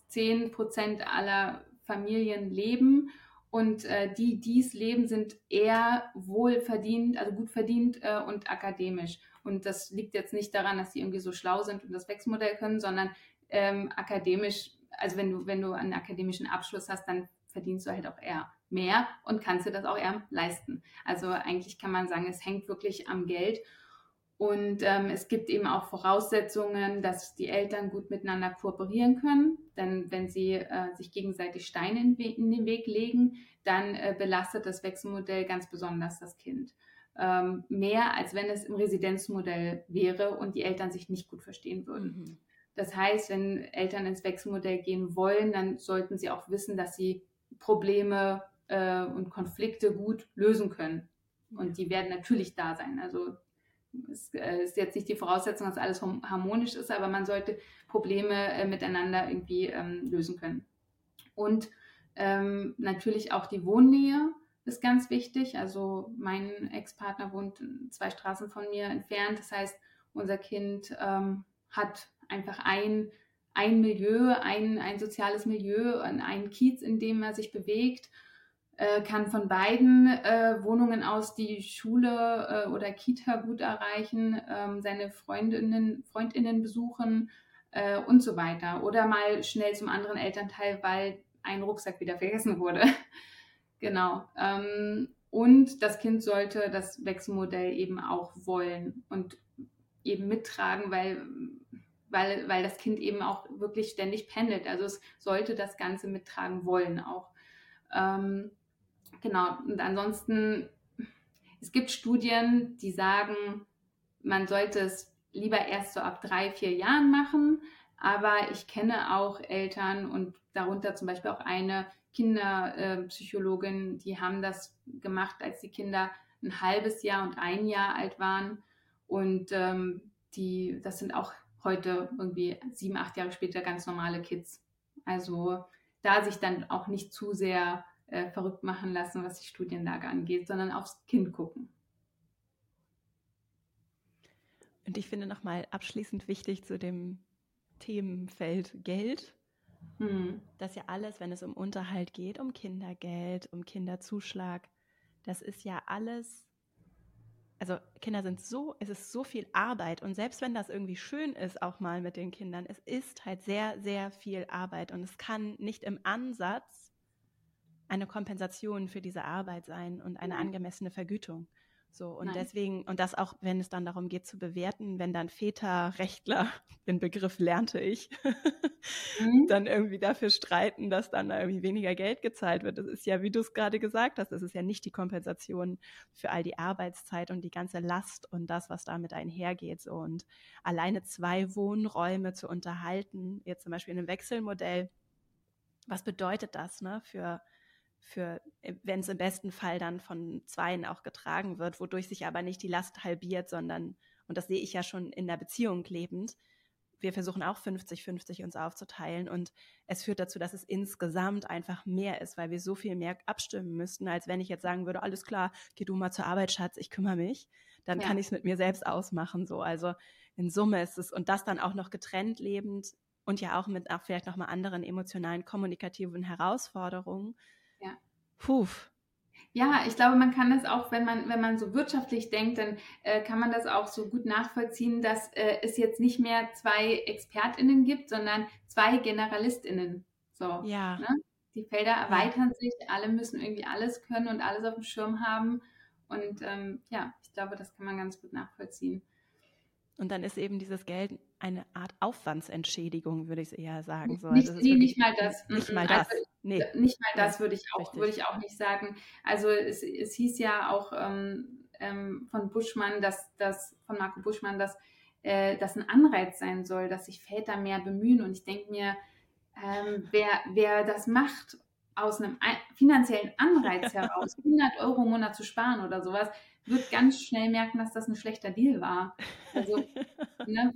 zehn Prozent aller Familien leben und äh, die, dies leben, sind eher wohlverdient, also gut verdient äh, und akademisch. Und das liegt jetzt nicht daran, dass sie irgendwie so schlau sind und das Wechselmodell können, sondern ähm, akademisch, also wenn du, wenn du einen akademischen Abschluss hast, dann verdienst du halt auch eher mehr und kannst dir das auch eher leisten. Also eigentlich kann man sagen, es hängt wirklich am Geld. Und ähm, es gibt eben auch Voraussetzungen, dass die Eltern gut miteinander kooperieren können. Denn wenn sie äh, sich gegenseitig Steine in, in, den Weg legen, dann äh, belastet das Wechselmodell ganz besonders das Kind. Ähm, mehr als wenn es im Residenzmodell wäre und die Eltern sich nicht gut verstehen würden. Mhm. Das heißt, wenn Eltern ins Wechselmodell gehen wollen, dann sollten sie auch wissen, dass sie Probleme äh, und Konflikte gut lösen können. Und die werden natürlich da sein. Also es äh, ist jetzt nicht die Voraussetzung, dass alles harmonisch ist, aber man sollte Probleme äh, miteinander irgendwie ähm, lösen können. Und ähm, natürlich auch die Wohnnähe ist ganz wichtig. Also mein Ex-Partner wohnt zwei Straßen von mir entfernt. Das heißt, unser Kind ähm, hat einfach ein, ein Milieu, ein, ein soziales Milieu, ein Kiez, in dem er sich bewegt äh, kann von beiden äh, Wohnungen aus die Schule äh, oder Kita gut erreichen, ähm, seine Freundinnen, Freundinnen besuchen äh, und so weiter. Oder mal schnell zum anderen Elternteil, weil ein Rucksack wieder vergessen wurde. genau. Ähm, und das Kind sollte das Wechselmodell eben auch wollen und eben mittragen, weil, weil, weil das Kind eben auch wirklich ständig pendelt. Also es sollte das Ganze mittragen wollen auch. Ähm, Genau, und ansonsten, es gibt Studien, die sagen, man sollte es lieber erst so ab drei, vier Jahren machen. Aber ich kenne auch Eltern und darunter zum Beispiel auch eine Kinderpsychologin, äh, die haben das gemacht, als die Kinder ein halbes Jahr und ein Jahr alt waren. Und ähm, die, das sind auch heute irgendwie sieben, acht Jahre später ganz normale Kids. Also da sich dann auch nicht zu sehr äh, verrückt machen lassen, was die Studienlage angeht, sondern aufs Kind gucken. Und ich finde nochmal abschließend wichtig zu dem Themenfeld Geld, hm. dass ja alles, wenn es um Unterhalt geht, um Kindergeld, um Kinderzuschlag, das ist ja alles, also Kinder sind so, es ist so viel Arbeit und selbst wenn das irgendwie schön ist, auch mal mit den Kindern, es ist halt sehr, sehr viel Arbeit und es kann nicht im Ansatz eine Kompensation für diese Arbeit sein und eine angemessene Vergütung. So, und Nein. deswegen, und das auch, wenn es dann darum geht zu bewerten, wenn dann Väterrechtler, den Begriff lernte ich, mhm. dann irgendwie dafür streiten, dass dann irgendwie weniger Geld gezahlt wird. Das ist ja, wie du es gerade gesagt hast, das ist ja nicht die Kompensation für all die Arbeitszeit und die ganze Last und das, was damit einhergeht. So, und alleine zwei Wohnräume zu unterhalten, jetzt zum Beispiel in einem Wechselmodell, was bedeutet das ne, für, für wenn es im besten Fall dann von Zweien auch getragen wird, wodurch sich aber nicht die Last halbiert, sondern, und das sehe ich ja schon in der Beziehung lebend, wir versuchen auch 50-50 uns aufzuteilen und es führt dazu, dass es insgesamt einfach mehr ist, weil wir so viel mehr abstimmen müssten, als wenn ich jetzt sagen würde, alles klar, geh du mal zur Arbeit, Schatz, ich kümmere mich, dann ja. kann ich es mit mir selbst ausmachen, so. Also in Summe ist es, und das dann auch noch getrennt lebend und ja auch mit auch vielleicht nochmal anderen emotionalen, kommunikativen Herausforderungen. Ja. Puh, ja, ich glaube, man kann das auch, wenn man, wenn man so wirtschaftlich denkt, dann äh, kann man das auch so gut nachvollziehen, dass äh, es jetzt nicht mehr zwei ExpertInnen gibt, sondern zwei GeneralistInnen. So, ja. Ne? Die Felder erweitern ja. sich, alle müssen irgendwie alles können und alles auf dem Schirm haben. Und ähm, ja, ich glaube, das kann man ganz gut nachvollziehen. Und dann ist eben dieses Geld eine Art Aufwandsentschädigung, würde ich eher sagen. So. Nicht, also nee, nicht mal das. Nicht mal das. Also, nee. Nicht mal das würde ich auch, würde ich auch nicht sagen. Also es, es hieß ja auch ähm, ähm, von Buschmann, dass das, von Marco Buschmann, dass äh, das ein Anreiz sein soll, dass sich Väter mehr bemühen. Und ich denke mir, ähm, wer, wer das macht aus einem finanziellen Anreiz heraus, 100 Euro im Monat zu sparen oder sowas, wird ganz schnell merken, dass das ein schlechter Deal war. Also ne,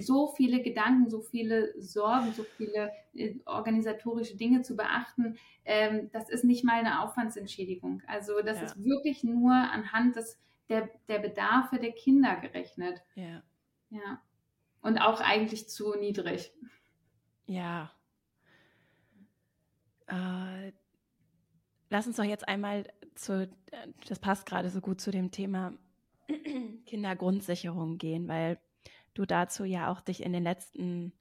so viele Gedanken, so viele Sorgen, so viele äh, organisatorische Dinge zu beachten, ähm, das ist nicht mal eine Aufwandsentschädigung. Also das ja. ist wirklich nur anhand des, der, der Bedarfe der Kinder gerechnet. Ja. Ja. Und auch eigentlich zu niedrig. Ja. Äh, lass uns doch jetzt einmal zu, das passt gerade so gut zu dem Thema Kindergrundsicherung gehen, weil du dazu ja auch dich in den letzten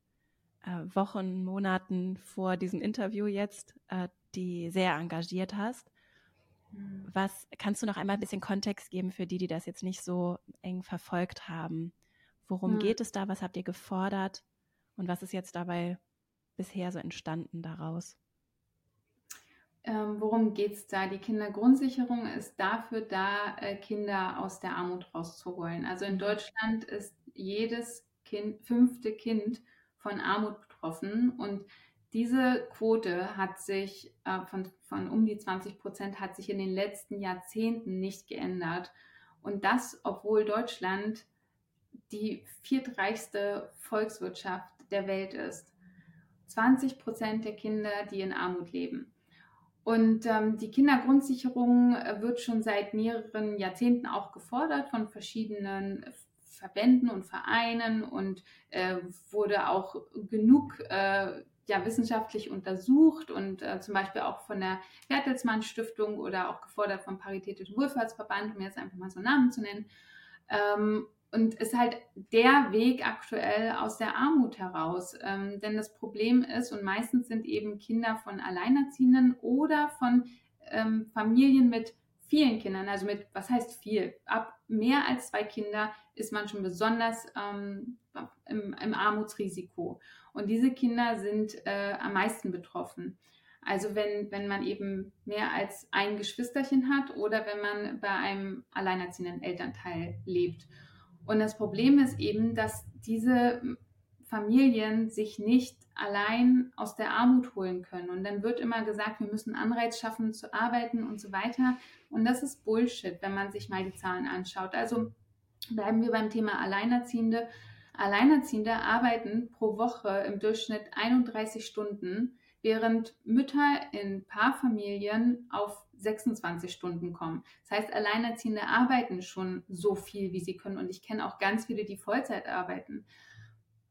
äh, Wochen, Monaten vor diesem Interview jetzt, äh, die sehr engagiert hast. Mhm. Was kannst du noch einmal ein bisschen Kontext geben für die, die das jetzt nicht so eng verfolgt haben? Worum mhm. geht es da? Was habt ihr gefordert? Und was ist jetzt dabei bisher so entstanden daraus? Ähm, worum geht es da? Die Kindergrundsicherung ist dafür da, äh, Kinder aus der Armut rauszuholen. Also in Deutschland ist jedes kind, fünfte Kind von Armut betroffen und diese Quote hat sich äh, von, von um die 20 Prozent hat sich in den letzten Jahrzehnten nicht geändert. Und das, obwohl Deutschland die viertreichste Volkswirtschaft der Welt ist. 20 Prozent der Kinder, die in Armut leben. Und ähm, die Kindergrundsicherung äh, wird schon seit mehreren Jahrzehnten auch gefordert von verschiedenen Verbänden und Vereinen und äh, wurde auch genug äh, ja, wissenschaftlich untersucht und äh, zum Beispiel auch von der Bertelsmann Stiftung oder auch gefordert vom Paritätischen Wohlfahrtsverband, um jetzt einfach mal so Namen zu nennen. Ähm, und ist halt der Weg aktuell aus der Armut heraus. Ähm, denn das Problem ist, und meistens sind eben Kinder von Alleinerziehenden oder von ähm, Familien mit vielen Kindern, also mit, was heißt viel? Ab mehr als zwei Kinder ist man schon besonders ähm, im, im, Armutsrisiko. Und diese Kinder sind äh, am meisten betroffen. Also wenn, wenn man eben mehr als ein Geschwisterchen hat oder wenn man bei einem alleinerziehenden Elternteil lebt. Und das Problem ist eben, dass diese Familien sich nicht allein aus der Armut holen können. Und dann wird immer gesagt, wir müssen Anreiz schaffen zu arbeiten und so weiter. Und das ist Bullshit, wenn man sich mal die Zahlen anschaut. Also bleiben wir beim Thema Alleinerziehende. Alleinerziehende arbeiten pro Woche im Durchschnitt 31 Stunden, während Mütter in Paarfamilien auf 26 Stunden kommen. Das heißt, Alleinerziehende arbeiten schon so viel, wie sie können. Und ich kenne auch ganz viele, die Vollzeit arbeiten.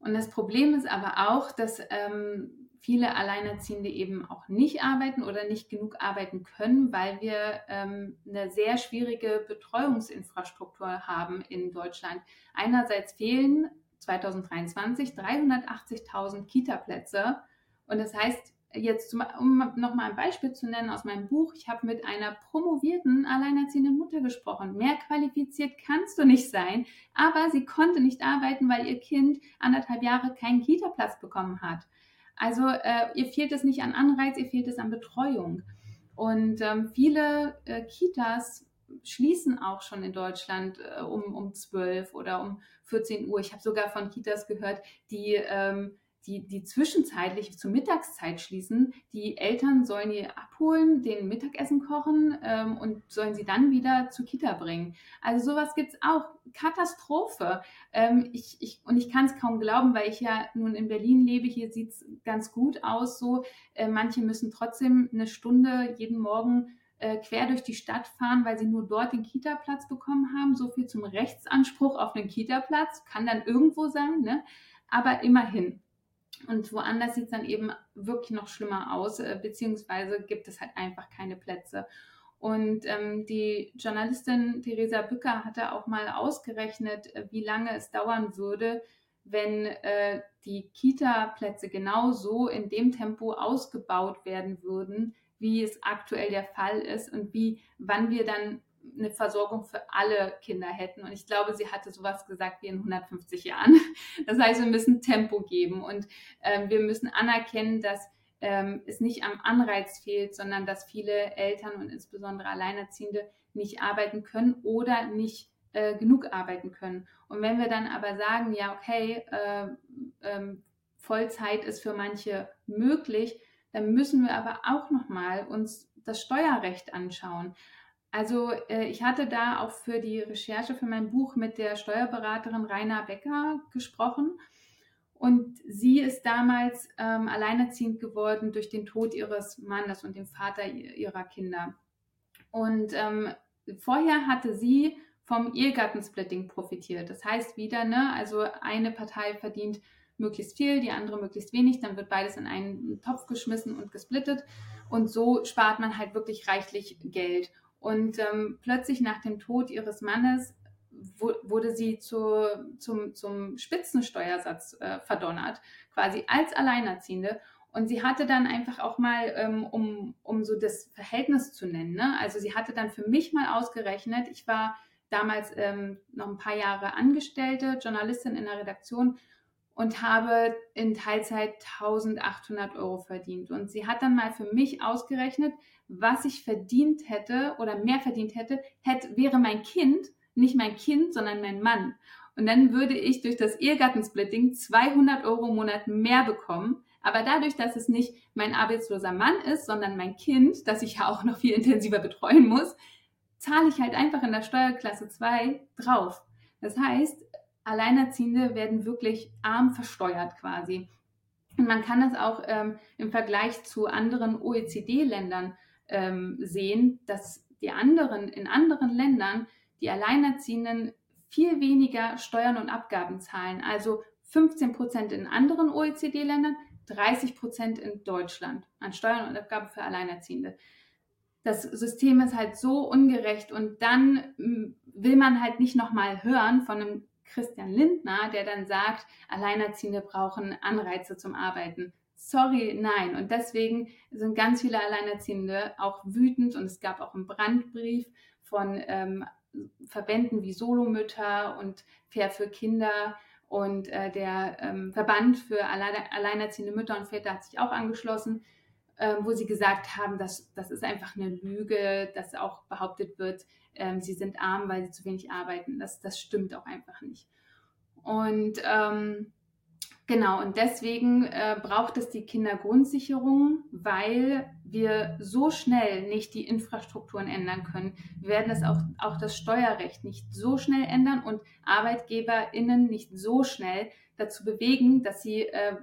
Und das Problem ist aber auch, dass ähm, viele Alleinerziehende eben auch nicht arbeiten oder nicht genug arbeiten können, weil wir ähm, eine sehr schwierige Betreuungsinfrastruktur haben in Deutschland. Einerseits fehlen 2023 380.000 Kita-Plätze. Und das heißt, jetzt, zum, um noch mal ein Beispiel zu nennen aus meinem Buch, ich habe mit einer promovierten alleinerziehenden Mutter gesprochen. Mehr qualifiziert kannst du nicht sein, aber sie konnte nicht arbeiten, weil ihr Kind anderthalb Jahre keinen Kita-Platz bekommen hat. Also äh, ihr fehlt es nicht an Anreiz, ihr fehlt es an Betreuung. Und ähm, viele äh, Kitas schließen auch schon in Deutschland äh, um, um 12 oder um 14 Uhr. Ich habe sogar von Kitas gehört, die ähm, die, die zwischenzeitlich zur Mittagszeit schließen. Die Eltern sollen die abholen, den Mittagessen kochen ähm, und sollen sie dann wieder zur Kita bringen. Also sowas gibt es auch. Katastrophe. Ähm, ich, ich, und ich kann es kaum glauben, weil ich ja nun in Berlin lebe. Hier sieht es ganz gut aus so. Äh, manche müssen trotzdem eine Stunde jeden Morgen äh, quer durch die Stadt fahren, weil sie nur dort den Kita-Platz bekommen haben. So viel zum Rechtsanspruch auf einen Kita-Platz. Kann dann irgendwo sein, ne? aber immerhin. Und woanders sieht es dann eben wirklich noch schlimmer aus, äh, beziehungsweise gibt es halt einfach keine Plätze. Und ähm, die Journalistin Theresa Bücker hatte auch mal ausgerechnet, äh, wie lange es dauern würde, wenn äh, die Kita-Plätze genauso in dem Tempo ausgebaut werden würden, wie es aktuell der Fall ist und wie, wann wir dann eine Versorgung für alle Kinder hätten. Und ich glaube, sie hatte sowas gesagt wie in 150 Jahren. Das heißt, wir müssen Tempo geben und ähm, wir müssen anerkennen, dass ähm, es nicht am Anreiz fehlt, sondern dass viele Eltern und insbesondere Alleinerziehende nicht arbeiten können oder nicht äh, genug arbeiten können. Und wenn wir dann aber sagen, ja, okay, äh, äh, Vollzeit ist für manche möglich, dann müssen wir aber auch nochmal uns das Steuerrecht anschauen. Also äh, ich hatte da auch für die Recherche für mein Buch mit der Steuerberaterin Raina Becker gesprochen. Und sie ist damals ähm, alleinerziehend geworden durch den Tod ihres Mannes und dem Vater ihrer Kinder. Und ähm, vorher hatte sie vom Ehegattensplitting profitiert. Das heißt wieder, ne, also eine Partei verdient möglichst viel, die andere möglichst wenig, dann wird beides in einen Topf geschmissen und gesplittet. Und so spart man halt wirklich reichlich Geld. Und ähm, plötzlich nach dem Tod ihres Mannes wurde sie zu, zum, zum Spitzensteuersatz äh, verdonnert, quasi als Alleinerziehende. Und sie hatte dann einfach auch mal, ähm, um, um so das Verhältnis zu nennen, ne? also sie hatte dann für mich mal ausgerechnet, ich war damals ähm, noch ein paar Jahre Angestellte, Journalistin in der Redaktion und habe in Teilzeit 1800 Euro verdient. Und sie hat dann mal für mich ausgerechnet, was ich verdient hätte oder mehr verdient hätte, hätte wäre mein Kind nicht mein Kind, sondern mein Mann. Und dann würde ich durch das Ehegattensplitting 200 Euro im Monat mehr bekommen. Aber dadurch, dass es nicht mein arbeitsloser Mann ist, sondern mein Kind, das ich ja auch noch viel intensiver betreuen muss, zahle ich halt einfach in der Steuerklasse 2 drauf. Das heißt, Alleinerziehende werden wirklich arm versteuert quasi. Und man kann das auch ähm, im Vergleich zu anderen OECD-Ländern ähm, sehen, dass die anderen, in anderen Ländern, die Alleinerziehenden viel weniger Steuern und Abgaben zahlen. Also 15 Prozent in anderen OECD-Ländern, 30 Prozent in Deutschland an Steuern und Abgaben für Alleinerziehende. Das System ist halt so ungerecht und dann hm, will man halt nicht nochmal hören von einem Christian Lindner, der dann sagt, Alleinerziehende brauchen Anreize zum Arbeiten. Sorry, nein. Und deswegen sind ganz viele Alleinerziehende auch wütend und es gab auch einen Brandbrief von ähm, Verbänden wie Solomütter und Fair für Kinder und äh, der ähm, Verband für Alleine, alleinerziehende Mütter und Väter hat sich auch angeschlossen, äh, wo sie gesagt haben, dass das ist einfach eine Lüge, dass auch behauptet wird, ähm, sie sind arm, weil sie zu wenig arbeiten. Das, das stimmt auch einfach nicht. Und ähm, genau, und deswegen äh, braucht es die Kindergrundsicherung, weil wir so schnell nicht die Infrastrukturen ändern können. Wir werden das auch, auch das Steuerrecht nicht so schnell ändern und ArbeitgeberInnen nicht so schnell dazu bewegen, dass sie äh,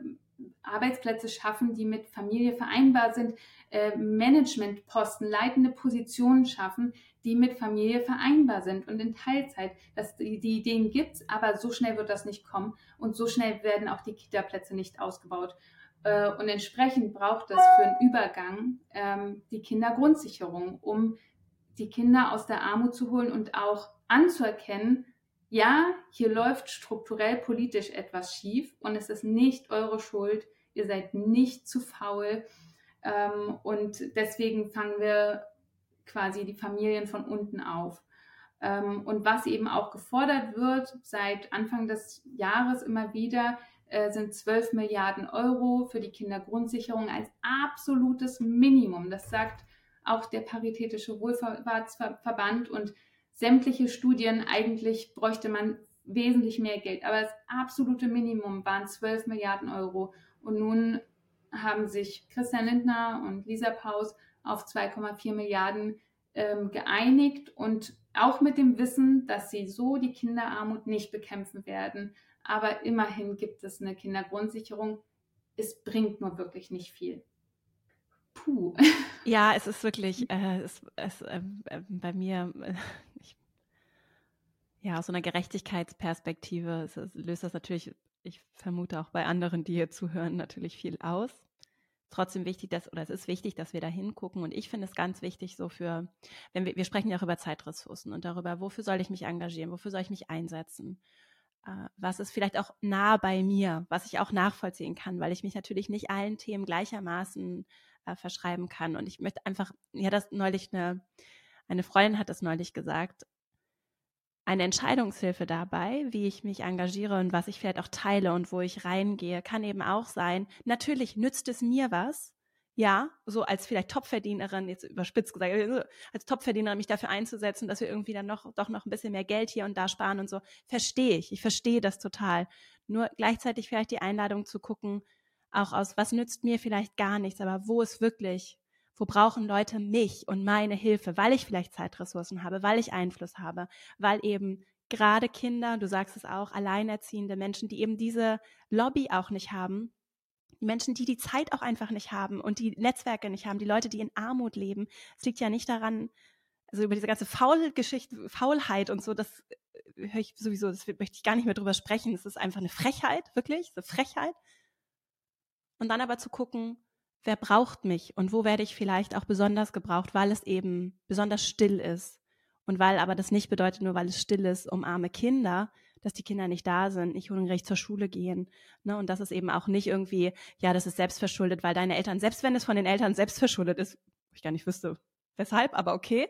Arbeitsplätze schaffen, die mit Familie vereinbar sind, äh, Managementposten, leitende Positionen schaffen, die mit Familie vereinbar sind und in Teilzeit. Das, die, die Ideen gibt es, aber so schnell wird das nicht kommen und so schnell werden auch die Kita-Plätze nicht ausgebaut. Äh, und entsprechend braucht es für einen Übergang ähm, die Kindergrundsicherung, um die Kinder aus der Armut zu holen und auch anzuerkennen, ja, hier läuft strukturell politisch etwas schief und es ist nicht eure Schuld, ihr seid nicht zu faul. Ähm, und deswegen fangen wir quasi die Familien von unten auf. Ähm, und was eben auch gefordert wird seit Anfang des Jahres immer wieder, äh, sind 12 Milliarden Euro für die Kindergrundsicherung als absolutes Minimum. Das sagt auch der Paritätische Wohlfahrtsverband und sämtliche Studien, eigentlich bräuchte man wesentlich mehr Geld. Aber das absolute Minimum waren 12 Milliarden Euro. Und nun haben sich Christian Lindner und Lisa Paus auf 2,4 Milliarden ähm, geeinigt und auch mit dem Wissen, dass sie so die Kinderarmut nicht bekämpfen werden. Aber immerhin gibt es eine Kindergrundsicherung. Es bringt nur wirklich nicht viel. Puh. Ja, es ist wirklich, äh, es, es, äh, bei mir, äh, ja, aus so einer Gerechtigkeitsperspektive löst das natürlich, ich vermute auch bei anderen, die hier zuhören, natürlich viel aus trotzdem wichtig, dass, oder es ist wichtig, dass wir da hingucken. Und ich finde es ganz wichtig, so für, wenn wir, wir sprechen ja auch über Zeitressourcen und darüber, wofür soll ich mich engagieren, wofür soll ich mich einsetzen? Äh, was ist vielleicht auch nah bei mir, was ich auch nachvollziehen kann, weil ich mich natürlich nicht allen Themen gleichermaßen äh, verschreiben kann. Und ich möchte einfach, ja, das neulich eine, eine Freundin hat das neulich gesagt, eine Entscheidungshilfe dabei, wie ich mich engagiere und was ich vielleicht auch teile und wo ich reingehe, kann eben auch sein, natürlich nützt es mir was, ja, so als vielleicht Topverdienerin, jetzt überspitzt gesagt, also als Topverdienerin mich dafür einzusetzen, dass wir irgendwie dann noch, doch noch ein bisschen mehr Geld hier und da sparen und so, verstehe ich. Ich verstehe das total. Nur gleichzeitig vielleicht die Einladung zu gucken, auch aus, was nützt mir vielleicht gar nichts, aber wo ist wirklich wo brauchen Leute mich und meine Hilfe, weil ich vielleicht Zeitressourcen habe, weil ich Einfluss habe, weil eben gerade Kinder, du sagst es auch, alleinerziehende Menschen, die eben diese Lobby auch nicht haben, Menschen, die die Zeit auch einfach nicht haben und die Netzwerke nicht haben, die Leute, die in Armut leben. Es liegt ja nicht daran, also über diese ganze Faulgeschichte, Faulheit und so, das äh, höre ich sowieso, das möchte ich gar nicht mehr drüber sprechen. Es ist einfach eine Frechheit, wirklich, eine Frechheit. Und dann aber zu gucken, wer braucht mich und wo werde ich vielleicht auch besonders gebraucht, weil es eben besonders still ist. Und weil aber das nicht bedeutet, nur weil es still ist, um arme Kinder, dass die Kinder nicht da sind, nicht hungrig zur Schule gehen. Ne? Und das ist eben auch nicht irgendwie, ja, das ist selbstverschuldet, weil deine Eltern, selbst wenn es von den Eltern selbstverschuldet ist, ich gar nicht wüsste, weshalb, aber okay,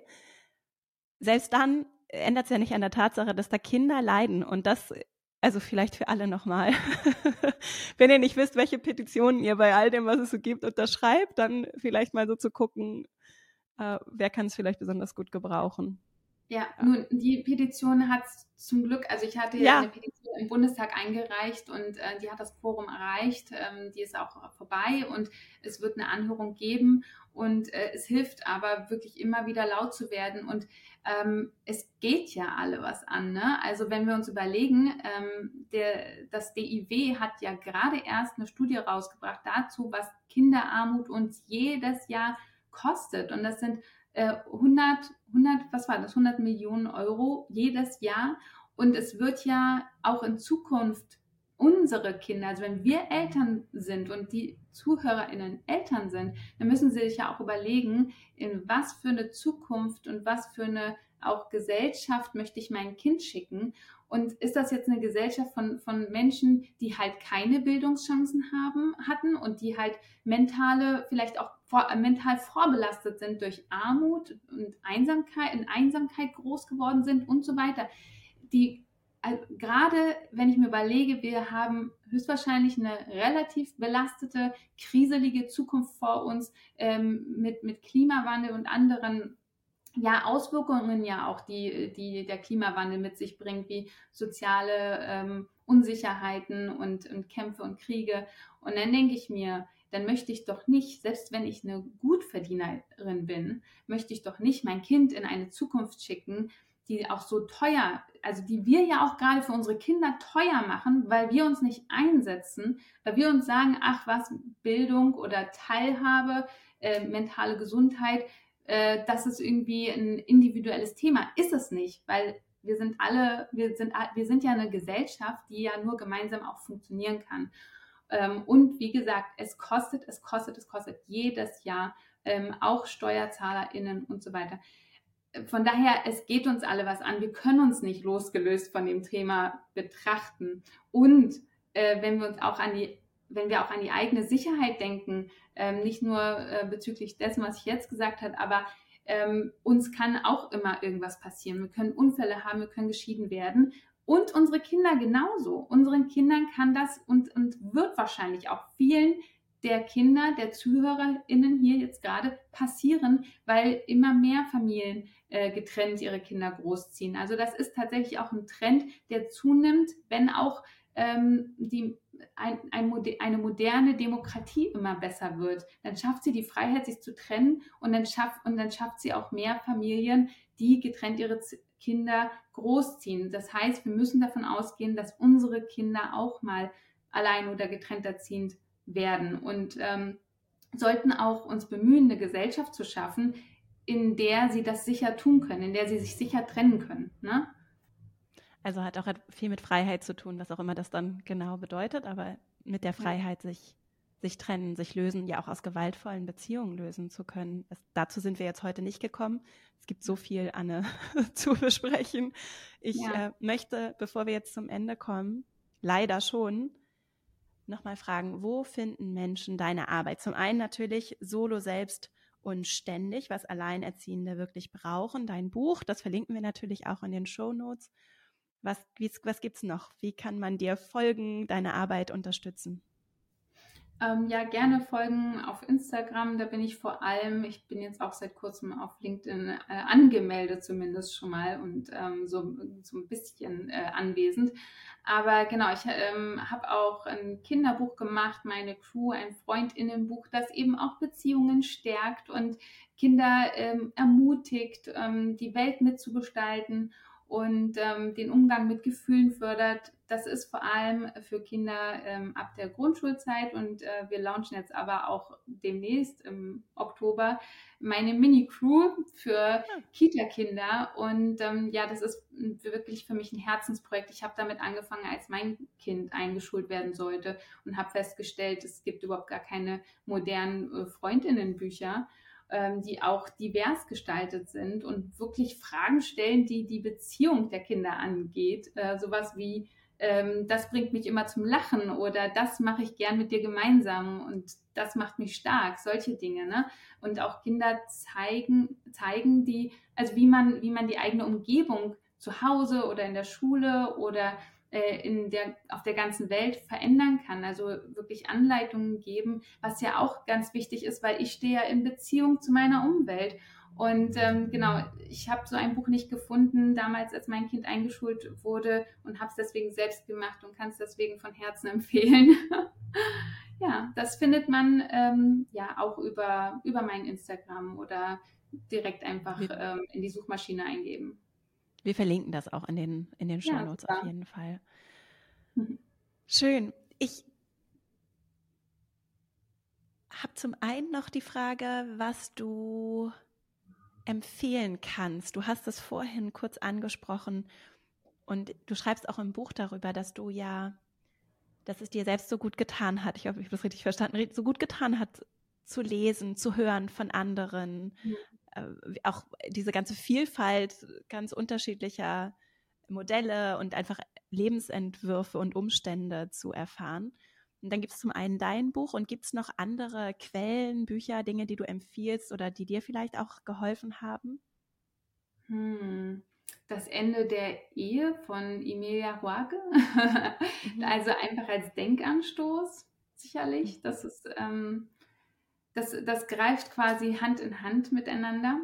selbst dann ändert es ja nicht an der Tatsache, dass da Kinder leiden. Und das also vielleicht für alle nochmal. Wenn ihr nicht wisst, welche Petitionen ihr bei all dem, was es so gibt, unterschreibt, dann vielleicht mal so zu gucken, äh, wer kann es vielleicht besonders gut gebrauchen. Ja, ja. nun, die Petition hat zum Glück, also ich hatte ja, ja eine Petition im Bundestag eingereicht und äh, die hat das Forum erreicht. Ähm, die ist auch vorbei und es wird eine Anhörung geben und äh, es hilft aber wirklich immer wieder laut zu werden und ähm, es geht ja alle was an. Ne? Also wenn wir uns überlegen, ähm, der, das DIW hat ja gerade erst eine Studie rausgebracht dazu, was Kinderarmut uns jedes Jahr kostet. Und das sind äh, 100, 100, was war das, 100 Millionen Euro jedes Jahr. Und es wird ja auch in Zukunft unsere Kinder, also wenn wir Eltern sind und die ZuhörerInnen Eltern sind, dann müssen sie sich ja auch überlegen, in was für eine Zukunft und was für eine auch Gesellschaft möchte ich mein Kind schicken. Und ist das jetzt eine Gesellschaft von, von Menschen, die halt keine Bildungschancen haben, hatten und die halt mentale, vielleicht auch vor, mental vorbelastet sind durch Armut und Einsamkeit, in Einsamkeit groß geworden sind und so weiter. Die gerade wenn ich mir überlege, wir haben höchstwahrscheinlich eine relativ belastete, kriselige Zukunft vor uns ähm, mit, mit Klimawandel und anderen ja, Auswirkungen ja auch, die, die der Klimawandel mit sich bringt, wie soziale ähm, Unsicherheiten und, und Kämpfe und Kriege. Und dann denke ich mir, dann möchte ich doch nicht, selbst wenn ich eine Gutverdienerin bin, möchte ich doch nicht mein Kind in eine Zukunft schicken, die auch so teuer, also die wir ja auch gerade für unsere Kinder teuer machen, weil wir uns nicht einsetzen, weil wir uns sagen, ach was, Bildung oder Teilhabe, äh, mentale Gesundheit, äh, das ist irgendwie ein individuelles Thema. Ist es nicht, weil wir sind alle, wir sind, wir sind ja eine Gesellschaft, die ja nur gemeinsam auch funktionieren kann. Ähm, und wie gesagt, es kostet, es kostet, es kostet jedes Jahr ähm, auch SteuerzahlerInnen und so weiter von daher, es geht uns alle was an. Wir können uns nicht losgelöst von dem Thema betrachten. Und äh, wenn wir uns auch an die, wenn wir auch an die eigene Sicherheit denken, ähm, nicht nur äh, bezüglich dessen, was ich jetzt gesagt habe, aber ähm, uns kann auch immer irgendwas passieren. Wir können Unfälle haben, wir können geschieden werden. Und unsere Kinder genauso. Unseren Kindern kann das und, und wird wahrscheinlich auch vielen der Kinder, der ZuhörerInnen hier jetzt gerade passieren, weil immer mehr Familien äh, getrennt ihre Kinder großziehen. Also das ist tatsächlich auch ein Trend, der zunimmt, wenn auch ähm, die ein, ein, eine moderne Demokratie immer besser wird. Dann schafft sie die Freiheit, sich zu trennen und dann schafft, und dann schafft sie auch mehr Familien, die getrennt ihre Kinder großziehen. Das heißt, wir müssen davon ausgehen, dass unsere Kinder auch mal allein oder getrennt erziehend werden und ähm, sollten auch uns bemühen, eine Gesellschaft zu schaffen, in der sie das sicher tun können, in der sie sich sicher trennen können. Ne? Also hat auch viel mit Freiheit zu tun, was auch immer das dann genau bedeutet, aber mit der Freiheit, sich, sich trennen, sich lösen, ja auch aus gewaltvollen Beziehungen lösen zu können. Es, dazu sind wir jetzt heute nicht gekommen. Es gibt so viel, Anne, zu besprechen. Ich ja. äh, möchte, bevor wir jetzt zum Ende kommen, leider schon, nochmal fragen, wo finden Menschen deine Arbeit? Zum einen natürlich solo selbst und ständig, was Alleinerziehende wirklich brauchen. Dein Buch, das verlinken wir natürlich auch in den Show Notes. Was, was gibt es noch? Wie kann man dir folgen, deine Arbeit unterstützen? Ähm, ja, gerne folgen auf Instagram. Da bin ich vor allem, ich bin jetzt auch seit kurzem auf LinkedIn äh, angemeldet, zumindest schon mal und ähm, so, so ein bisschen äh, anwesend. Aber genau, ich ähm, habe auch ein Kinderbuch gemacht, meine Crew, ein Freundinnenbuch, das eben auch Beziehungen stärkt und Kinder ähm, ermutigt, ähm, die Welt mitzugestalten und ähm, den Umgang mit Gefühlen fördert. Das ist vor allem für Kinder ähm, ab der Grundschulzeit und äh, wir launchen jetzt aber auch demnächst im Oktober meine Mini-Crew für Kita-Kinder und ähm, ja, das ist wirklich für mich ein Herzensprojekt. Ich habe damit angefangen, als mein Kind eingeschult werden sollte und habe festgestellt, es gibt überhaupt gar keine modernen äh, Freundinnenbücher ähm, die auch divers gestaltet sind und wirklich Fragen stellen, die die Beziehung der Kinder angeht. Äh, sowas wie, ähm, das bringt mich immer zum Lachen oder das mache ich gern mit dir gemeinsam und das macht mich stark, solche Dinge. Ne? Und auch Kinder zeigen, zeigen die, also wie man, wie man die eigene Umgebung zu Hause oder in der Schule oder in der, auf der ganzen Welt verändern kann. Also wirklich Anleitungen geben, was ja auch ganz wichtig ist, weil ich stehe ja in Beziehung zu meiner Umwelt. Und ähm, genau, ich habe so ein Buch nicht gefunden, damals, als mein Kind eingeschult wurde und habe es deswegen selbst gemacht und kann es deswegen von Herzen empfehlen. ja, das findet man ähm, ja auch über, über mein Instagram oder direkt einfach ähm, in die Suchmaschine eingeben. Wir verlinken das auch in den, in den Show Notes ja, auf jeden Fall. Mhm. Schön. Ich habe zum einen noch die Frage, was du empfehlen kannst. Du hast es vorhin kurz angesprochen und du schreibst auch im Buch darüber, dass du ja, dass es dir selbst so gut getan hat, ich hoffe, ich habe das richtig verstanden, so gut getan hat, zu lesen, zu hören von anderen, mhm auch diese ganze Vielfalt ganz unterschiedlicher Modelle und einfach Lebensentwürfe und Umstände zu erfahren. Und dann gibt es zum einen dein Buch und gibt es noch andere Quellen, Bücher, Dinge, die du empfiehlst oder die dir vielleicht auch geholfen haben? Hm. Das Ende der Ehe von Emilia Huage. Mhm. also einfach als Denkanstoß, sicherlich. Das ist ähm, das, das greift quasi Hand in Hand miteinander.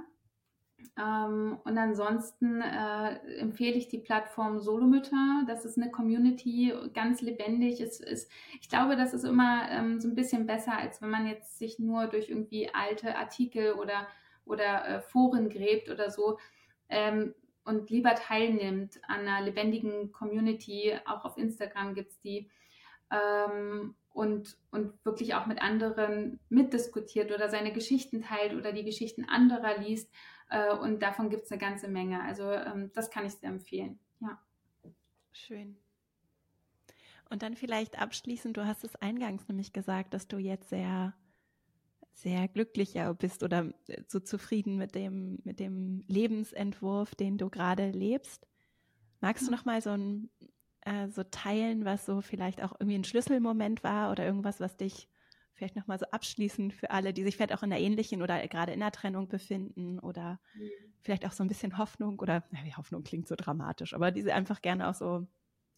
Ähm, und ansonsten äh, empfehle ich die Plattform Solomütter. Das ist eine Community, ganz lebendig. Es ist, ich glaube, das ist immer ähm, so ein bisschen besser, als wenn man jetzt sich nur durch irgendwie alte Artikel oder, oder äh, Foren gräbt oder so. Ähm, und lieber teilnimmt an einer lebendigen Community. Auch auf Instagram gibt es die. Ähm, und, und wirklich auch mit anderen mitdiskutiert oder seine Geschichten teilt oder die Geschichten anderer liest. Äh, und davon gibt es eine ganze Menge. Also ähm, das kann ich sehr empfehlen. Ja. Schön. Und dann vielleicht abschließend, du hast es eingangs nämlich gesagt, dass du jetzt sehr, sehr glücklicher bist oder so zufrieden mit dem, mit dem Lebensentwurf, den du gerade lebst. Magst du noch mal so ein äh, so teilen, was so vielleicht auch irgendwie ein Schlüsselmoment war oder irgendwas, was dich vielleicht nochmal so abschließend für alle, die sich vielleicht auch in einer ähnlichen oder gerade in der Trennung befinden oder mhm. vielleicht auch so ein bisschen Hoffnung oder, ja, Hoffnung klingt so dramatisch, aber diese einfach gerne auch so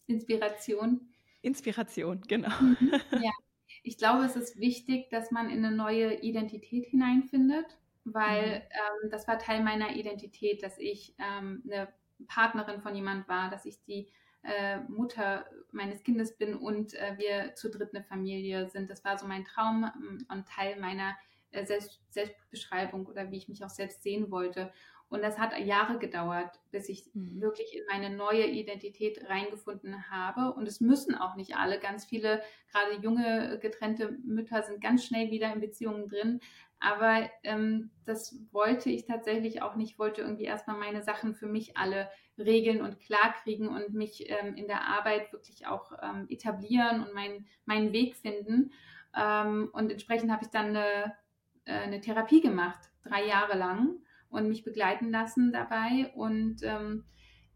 Inspiration. Inspiration, genau. Mhm. Ja, ich glaube, es ist wichtig, dass man in eine neue Identität hineinfindet, weil mhm. ähm, das war Teil meiner Identität, dass ich ähm, eine Partnerin von jemand war, dass ich die äh, Mutter meines Kindes bin und äh, wir zu dritt eine Familie sind. Das war so mein Traum ähm, und Teil meiner äh, Selbst Selbstbeschreibung oder wie ich mich auch selbst sehen wollte. Und das hat Jahre gedauert, bis ich mhm. wirklich in meine neue Identität reingefunden habe. Und es müssen auch nicht alle. Ganz viele, gerade junge getrennte Mütter sind ganz schnell wieder in Beziehungen drin. Aber ähm, das wollte ich tatsächlich auch nicht. Ich wollte irgendwie erstmal meine Sachen für mich alle regeln und klarkriegen und mich ähm, in der Arbeit wirklich auch ähm, etablieren und mein, meinen Weg finden. Ähm, und entsprechend habe ich dann eine, äh, eine Therapie gemacht, drei Jahre lang und mich begleiten lassen dabei. Und ähm,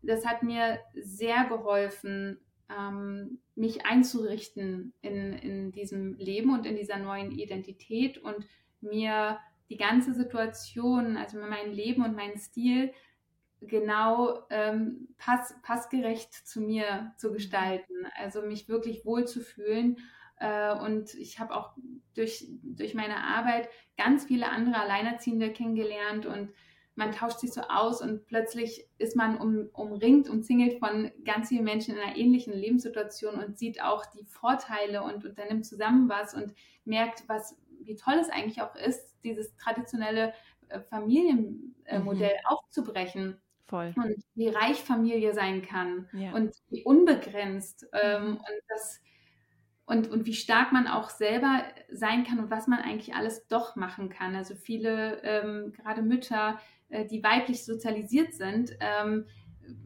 das hat mir sehr geholfen, ähm, mich einzurichten in, in diesem Leben und in dieser neuen Identität und mir die ganze Situation, also mein Leben und meinen Stil genau ähm, pass, passgerecht zu mir zu gestalten, also mich wirklich wohlzufühlen. Äh, und ich habe auch durch, durch meine Arbeit ganz viele andere Alleinerziehende kennengelernt und man tauscht sich so aus und plötzlich ist man um, umringt, umzingelt von ganz vielen Menschen in einer ähnlichen Lebenssituation und sieht auch die Vorteile und unternimmt zusammen was und merkt, was, wie toll es eigentlich auch ist, dieses traditionelle äh, Familienmodell mhm. aufzubrechen. Voll. Und wie reich Familie sein kann ja. und wie unbegrenzt. Ähm, mhm. und das und, und wie stark man auch selber sein kann und was man eigentlich alles doch machen kann. Also viele, ähm, gerade Mütter, äh, die weiblich sozialisiert sind, ähm,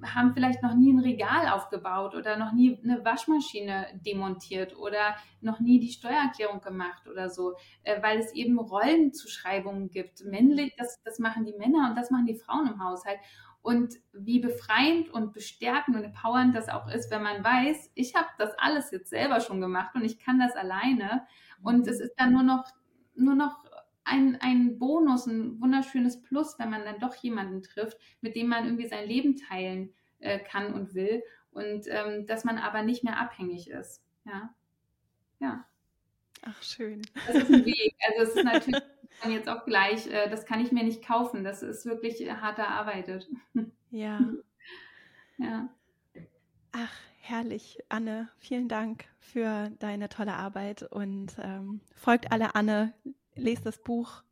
haben vielleicht noch nie ein Regal aufgebaut oder noch nie eine Waschmaschine demontiert oder noch nie die Steuererklärung gemacht oder so, äh, weil es eben Rollenzuschreibungen gibt. Männlich, das, das machen die Männer und das machen die Frauen im Haushalt. Und wie befreiend und bestärkend und empowernd das auch ist, wenn man weiß, ich habe das alles jetzt selber schon gemacht und ich kann das alleine. Und es ist dann nur noch, nur noch ein, ein Bonus, ein wunderschönes Plus, wenn man dann doch jemanden trifft, mit dem man irgendwie sein Leben teilen äh, kann und will. Und ähm, dass man aber nicht mehr abhängig ist. Ja. Ja. Ach, schön. Das ist ein Weg. Also es ist natürlich jetzt auch gleich, äh, das kann ich mir nicht kaufen. Das ist wirklich hart erarbeitet. Ja. Ja. Ach, herrlich, Anne. Vielen Dank für deine tolle Arbeit und ähm, folgt alle Anne, lest das Buch,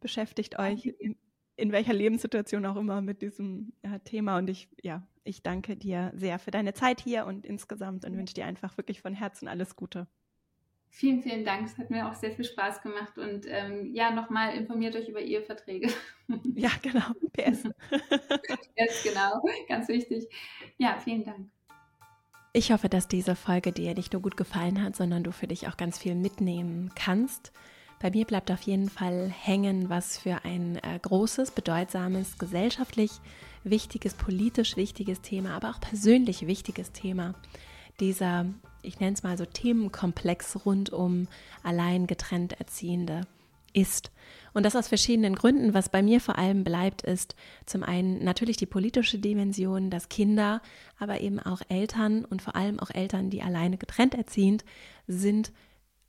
beschäftigt euch in, in welcher Lebenssituation auch immer mit diesem ja, Thema. Und ich, ja, ich danke dir sehr für deine Zeit hier und insgesamt und wünsche dir einfach wirklich von Herzen alles Gute. Vielen, vielen Dank. Es hat mir auch sehr viel Spaß gemacht. Und ähm, ja, nochmal informiert euch über Eheverträge. Ja, genau. PS. PS, genau. Ganz wichtig. Ja, vielen Dank. Ich hoffe, dass diese Folge dir nicht nur gut gefallen hat, sondern du für dich auch ganz viel mitnehmen kannst. Bei mir bleibt auf jeden Fall hängen, was für ein äh, großes, bedeutsames, gesellschaftlich wichtiges, politisch wichtiges Thema, aber auch persönlich wichtiges Thema dieser ich nenne es mal so Themenkomplex rund um allein getrennt Erziehende ist. Und das aus verschiedenen Gründen. Was bei mir vor allem bleibt, ist zum einen natürlich die politische Dimension, dass Kinder, aber eben auch Eltern und vor allem auch Eltern, die alleine getrennt erziehend sind,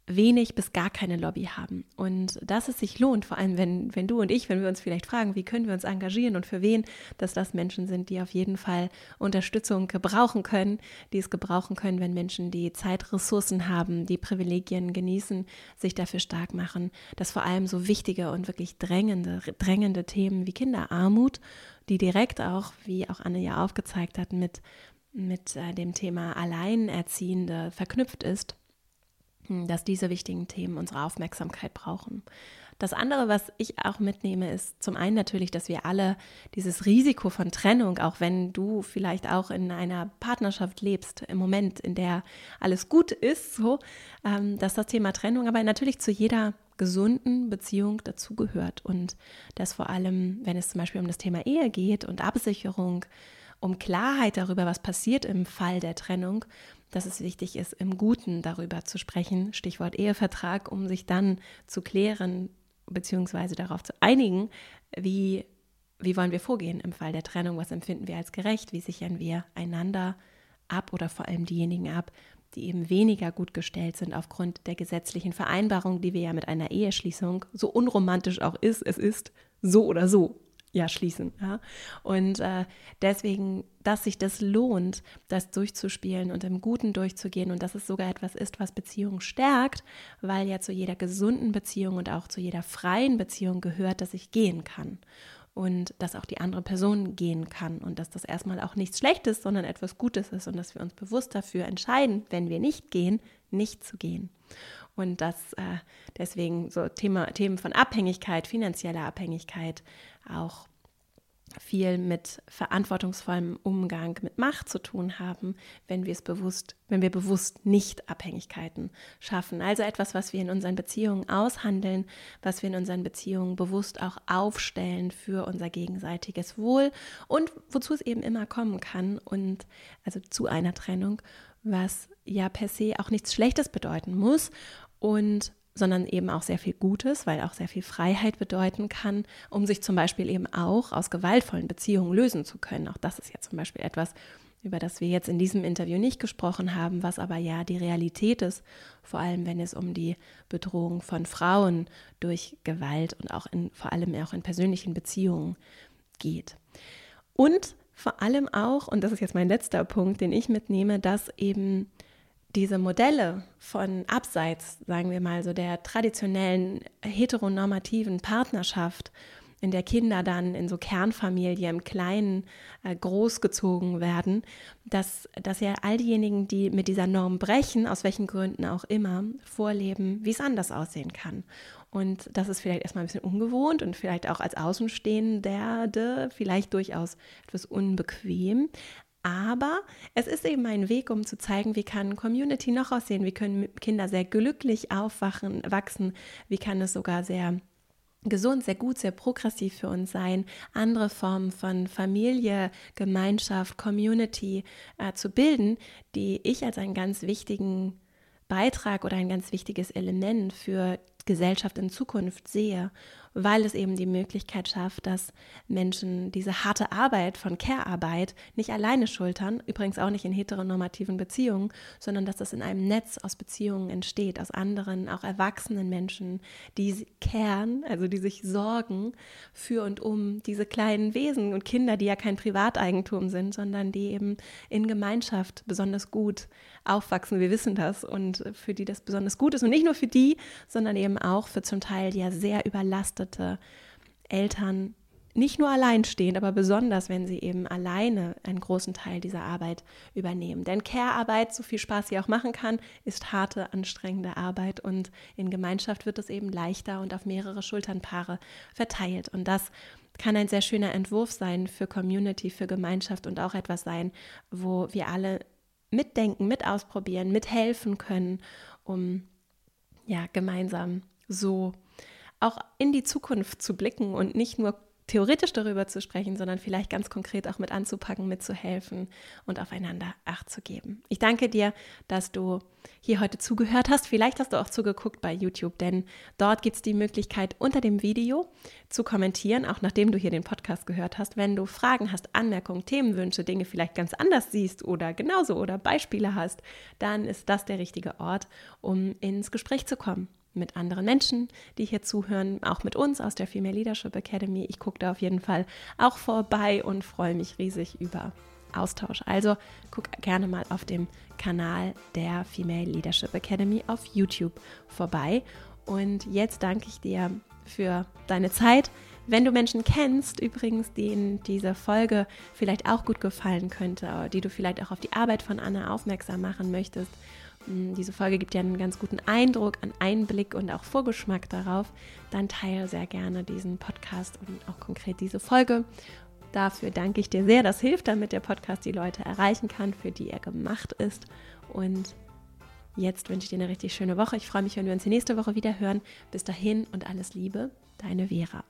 wenig bis gar keine Lobby haben. Und dass es sich lohnt, vor allem wenn, wenn du und ich, wenn wir uns vielleicht fragen, wie können wir uns engagieren und für wen, dass das Menschen sind, die auf jeden Fall Unterstützung gebrauchen können, die es gebrauchen können, wenn Menschen, die Zeitressourcen haben, die Privilegien genießen, sich dafür stark machen, dass vor allem so wichtige und wirklich drängende, drängende Themen wie Kinderarmut, die direkt auch, wie auch Anne ja aufgezeigt hat, mit, mit äh, dem Thema Alleinerziehende verknüpft ist, dass diese wichtigen Themen unsere Aufmerksamkeit brauchen. Das andere, was ich auch mitnehme, ist zum einen natürlich, dass wir alle dieses Risiko von Trennung, auch wenn du vielleicht auch in einer Partnerschaft lebst, im Moment, in der alles gut ist, so, ähm, dass das Thema Trennung aber natürlich zu jeder gesunden Beziehung dazugehört und dass vor allem, wenn es zum Beispiel um das Thema Ehe geht und Absicherung, um Klarheit darüber, was passiert im Fall der Trennung, dass es wichtig ist, im Guten darüber zu sprechen, Stichwort Ehevertrag, um sich dann zu klären bzw. darauf zu einigen, wie, wie wollen wir vorgehen im Fall der Trennung, was empfinden wir als gerecht, wie sichern wir einander ab oder vor allem diejenigen ab, die eben weniger gut gestellt sind aufgrund der gesetzlichen Vereinbarung, die wir ja mit einer Eheschließung, so unromantisch auch ist, es ist so oder so ja schließen. Ja? Und äh, deswegen, dass sich das lohnt, das durchzuspielen und im Guten durchzugehen und dass es sogar etwas ist, was Beziehungen stärkt, weil ja zu jeder gesunden Beziehung und auch zu jeder freien Beziehung gehört, dass ich gehen kann und dass auch die andere Person gehen kann und dass das erstmal auch nichts Schlechtes, sondern etwas Gutes ist und dass wir uns bewusst dafür entscheiden, wenn wir nicht gehen, nicht zu gehen. Und dass äh, deswegen so Thema, Themen von Abhängigkeit, finanzieller Abhängigkeit auch viel mit verantwortungsvollem Umgang mit Macht zu tun haben, wenn wir es bewusst, wenn wir bewusst nicht Abhängigkeiten schaffen. Also etwas, was wir in unseren Beziehungen aushandeln, was wir in unseren Beziehungen bewusst auch aufstellen für unser gegenseitiges Wohl und wozu es eben immer kommen kann und also zu einer Trennung, was ja per se auch nichts Schlechtes bedeuten muss und sondern eben auch sehr viel Gutes, weil auch sehr viel Freiheit bedeuten kann, um sich zum Beispiel eben auch aus gewaltvollen Beziehungen lösen zu können. Auch das ist ja zum Beispiel etwas, über das wir jetzt in diesem Interview nicht gesprochen haben, was aber ja die Realität ist, vor allem wenn es um die Bedrohung von Frauen durch Gewalt und auch in, vor allem auch in persönlichen Beziehungen geht. Und vor allem auch, und das ist jetzt mein letzter Punkt, den ich mitnehme, dass eben diese Modelle von abseits, sagen wir mal, so der traditionellen heteronormativen Partnerschaft, in der Kinder dann in so Kernfamilie im Kleinen äh, großgezogen werden, dass, dass ja all diejenigen, die mit dieser Norm brechen, aus welchen Gründen auch immer, vorleben, wie es anders aussehen kann. Und das ist vielleicht erstmal ein bisschen ungewohnt und vielleicht auch als Außenstehende vielleicht durchaus etwas unbequem. Aber es ist eben ein Weg, um zu zeigen, wie kann Community noch aussehen, wie können Kinder sehr glücklich aufwachen, wachsen, wie kann es sogar sehr gesund, sehr gut, sehr progressiv für uns sein, andere Formen von Familie, Gemeinschaft, Community äh, zu bilden, die ich als einen ganz wichtigen Beitrag oder ein ganz wichtiges Element für Gesellschaft in Zukunft sehe weil es eben die Möglichkeit schafft, dass Menschen diese harte Arbeit von Care-Arbeit nicht alleine schultern, übrigens auch nicht in heteronormativen Beziehungen, sondern dass das in einem Netz aus Beziehungen entsteht, aus anderen, auch erwachsenen Menschen, die caren, also die sich sorgen für und um diese kleinen Wesen und Kinder, die ja kein Privateigentum sind, sondern die eben in Gemeinschaft besonders gut aufwachsen. Wir wissen das und für die das besonders gut ist und nicht nur für die, sondern eben auch für zum Teil ja sehr überlastete Eltern, nicht nur alleinstehend, aber besonders, wenn sie eben alleine einen großen Teil dieser Arbeit übernehmen. Denn Care-Arbeit, so viel Spaß sie auch machen kann, ist harte, anstrengende Arbeit und in Gemeinschaft wird es eben leichter und auf mehrere Schulternpaare verteilt. Und das kann ein sehr schöner Entwurf sein für Community, für Gemeinschaft und auch etwas sein, wo wir alle mitdenken, mit ausprobieren, mithelfen können, um ja gemeinsam so auch in die Zukunft zu blicken und nicht nur theoretisch darüber zu sprechen, sondern vielleicht ganz konkret auch mit anzupacken, mitzuhelfen und aufeinander Acht zu geben. Ich danke dir, dass du hier heute zugehört hast. Vielleicht hast du auch zugeguckt bei YouTube, denn dort gibt es die Möglichkeit, unter dem Video zu kommentieren, auch nachdem du hier den Podcast gehört hast. Wenn du Fragen hast, Anmerkungen, Themenwünsche, Dinge vielleicht ganz anders siehst oder genauso oder Beispiele hast, dann ist das der richtige Ort, um ins Gespräch zu kommen mit anderen Menschen, die hier zuhören, auch mit uns aus der Female Leadership Academy. Ich gucke da auf jeden Fall auch vorbei und freue mich riesig über Austausch. Also guck gerne mal auf dem Kanal der Female Leadership Academy auf YouTube vorbei. Und jetzt danke ich dir für deine Zeit. Wenn du Menschen kennst, übrigens, denen diese Folge vielleicht auch gut gefallen könnte, die du vielleicht auch auf die Arbeit von Anna aufmerksam machen möchtest, diese Folge gibt ja einen ganz guten Eindruck, einen Einblick und auch Vorgeschmack darauf, dann teile sehr gerne diesen Podcast und auch konkret diese Folge. Dafür danke ich dir sehr. Das hilft, damit der Podcast die Leute erreichen kann, für die er gemacht ist. Und jetzt wünsche ich dir eine richtig schöne Woche. Ich freue mich, wenn wir uns die nächste Woche wieder hören. Bis dahin und alles Liebe, deine Vera.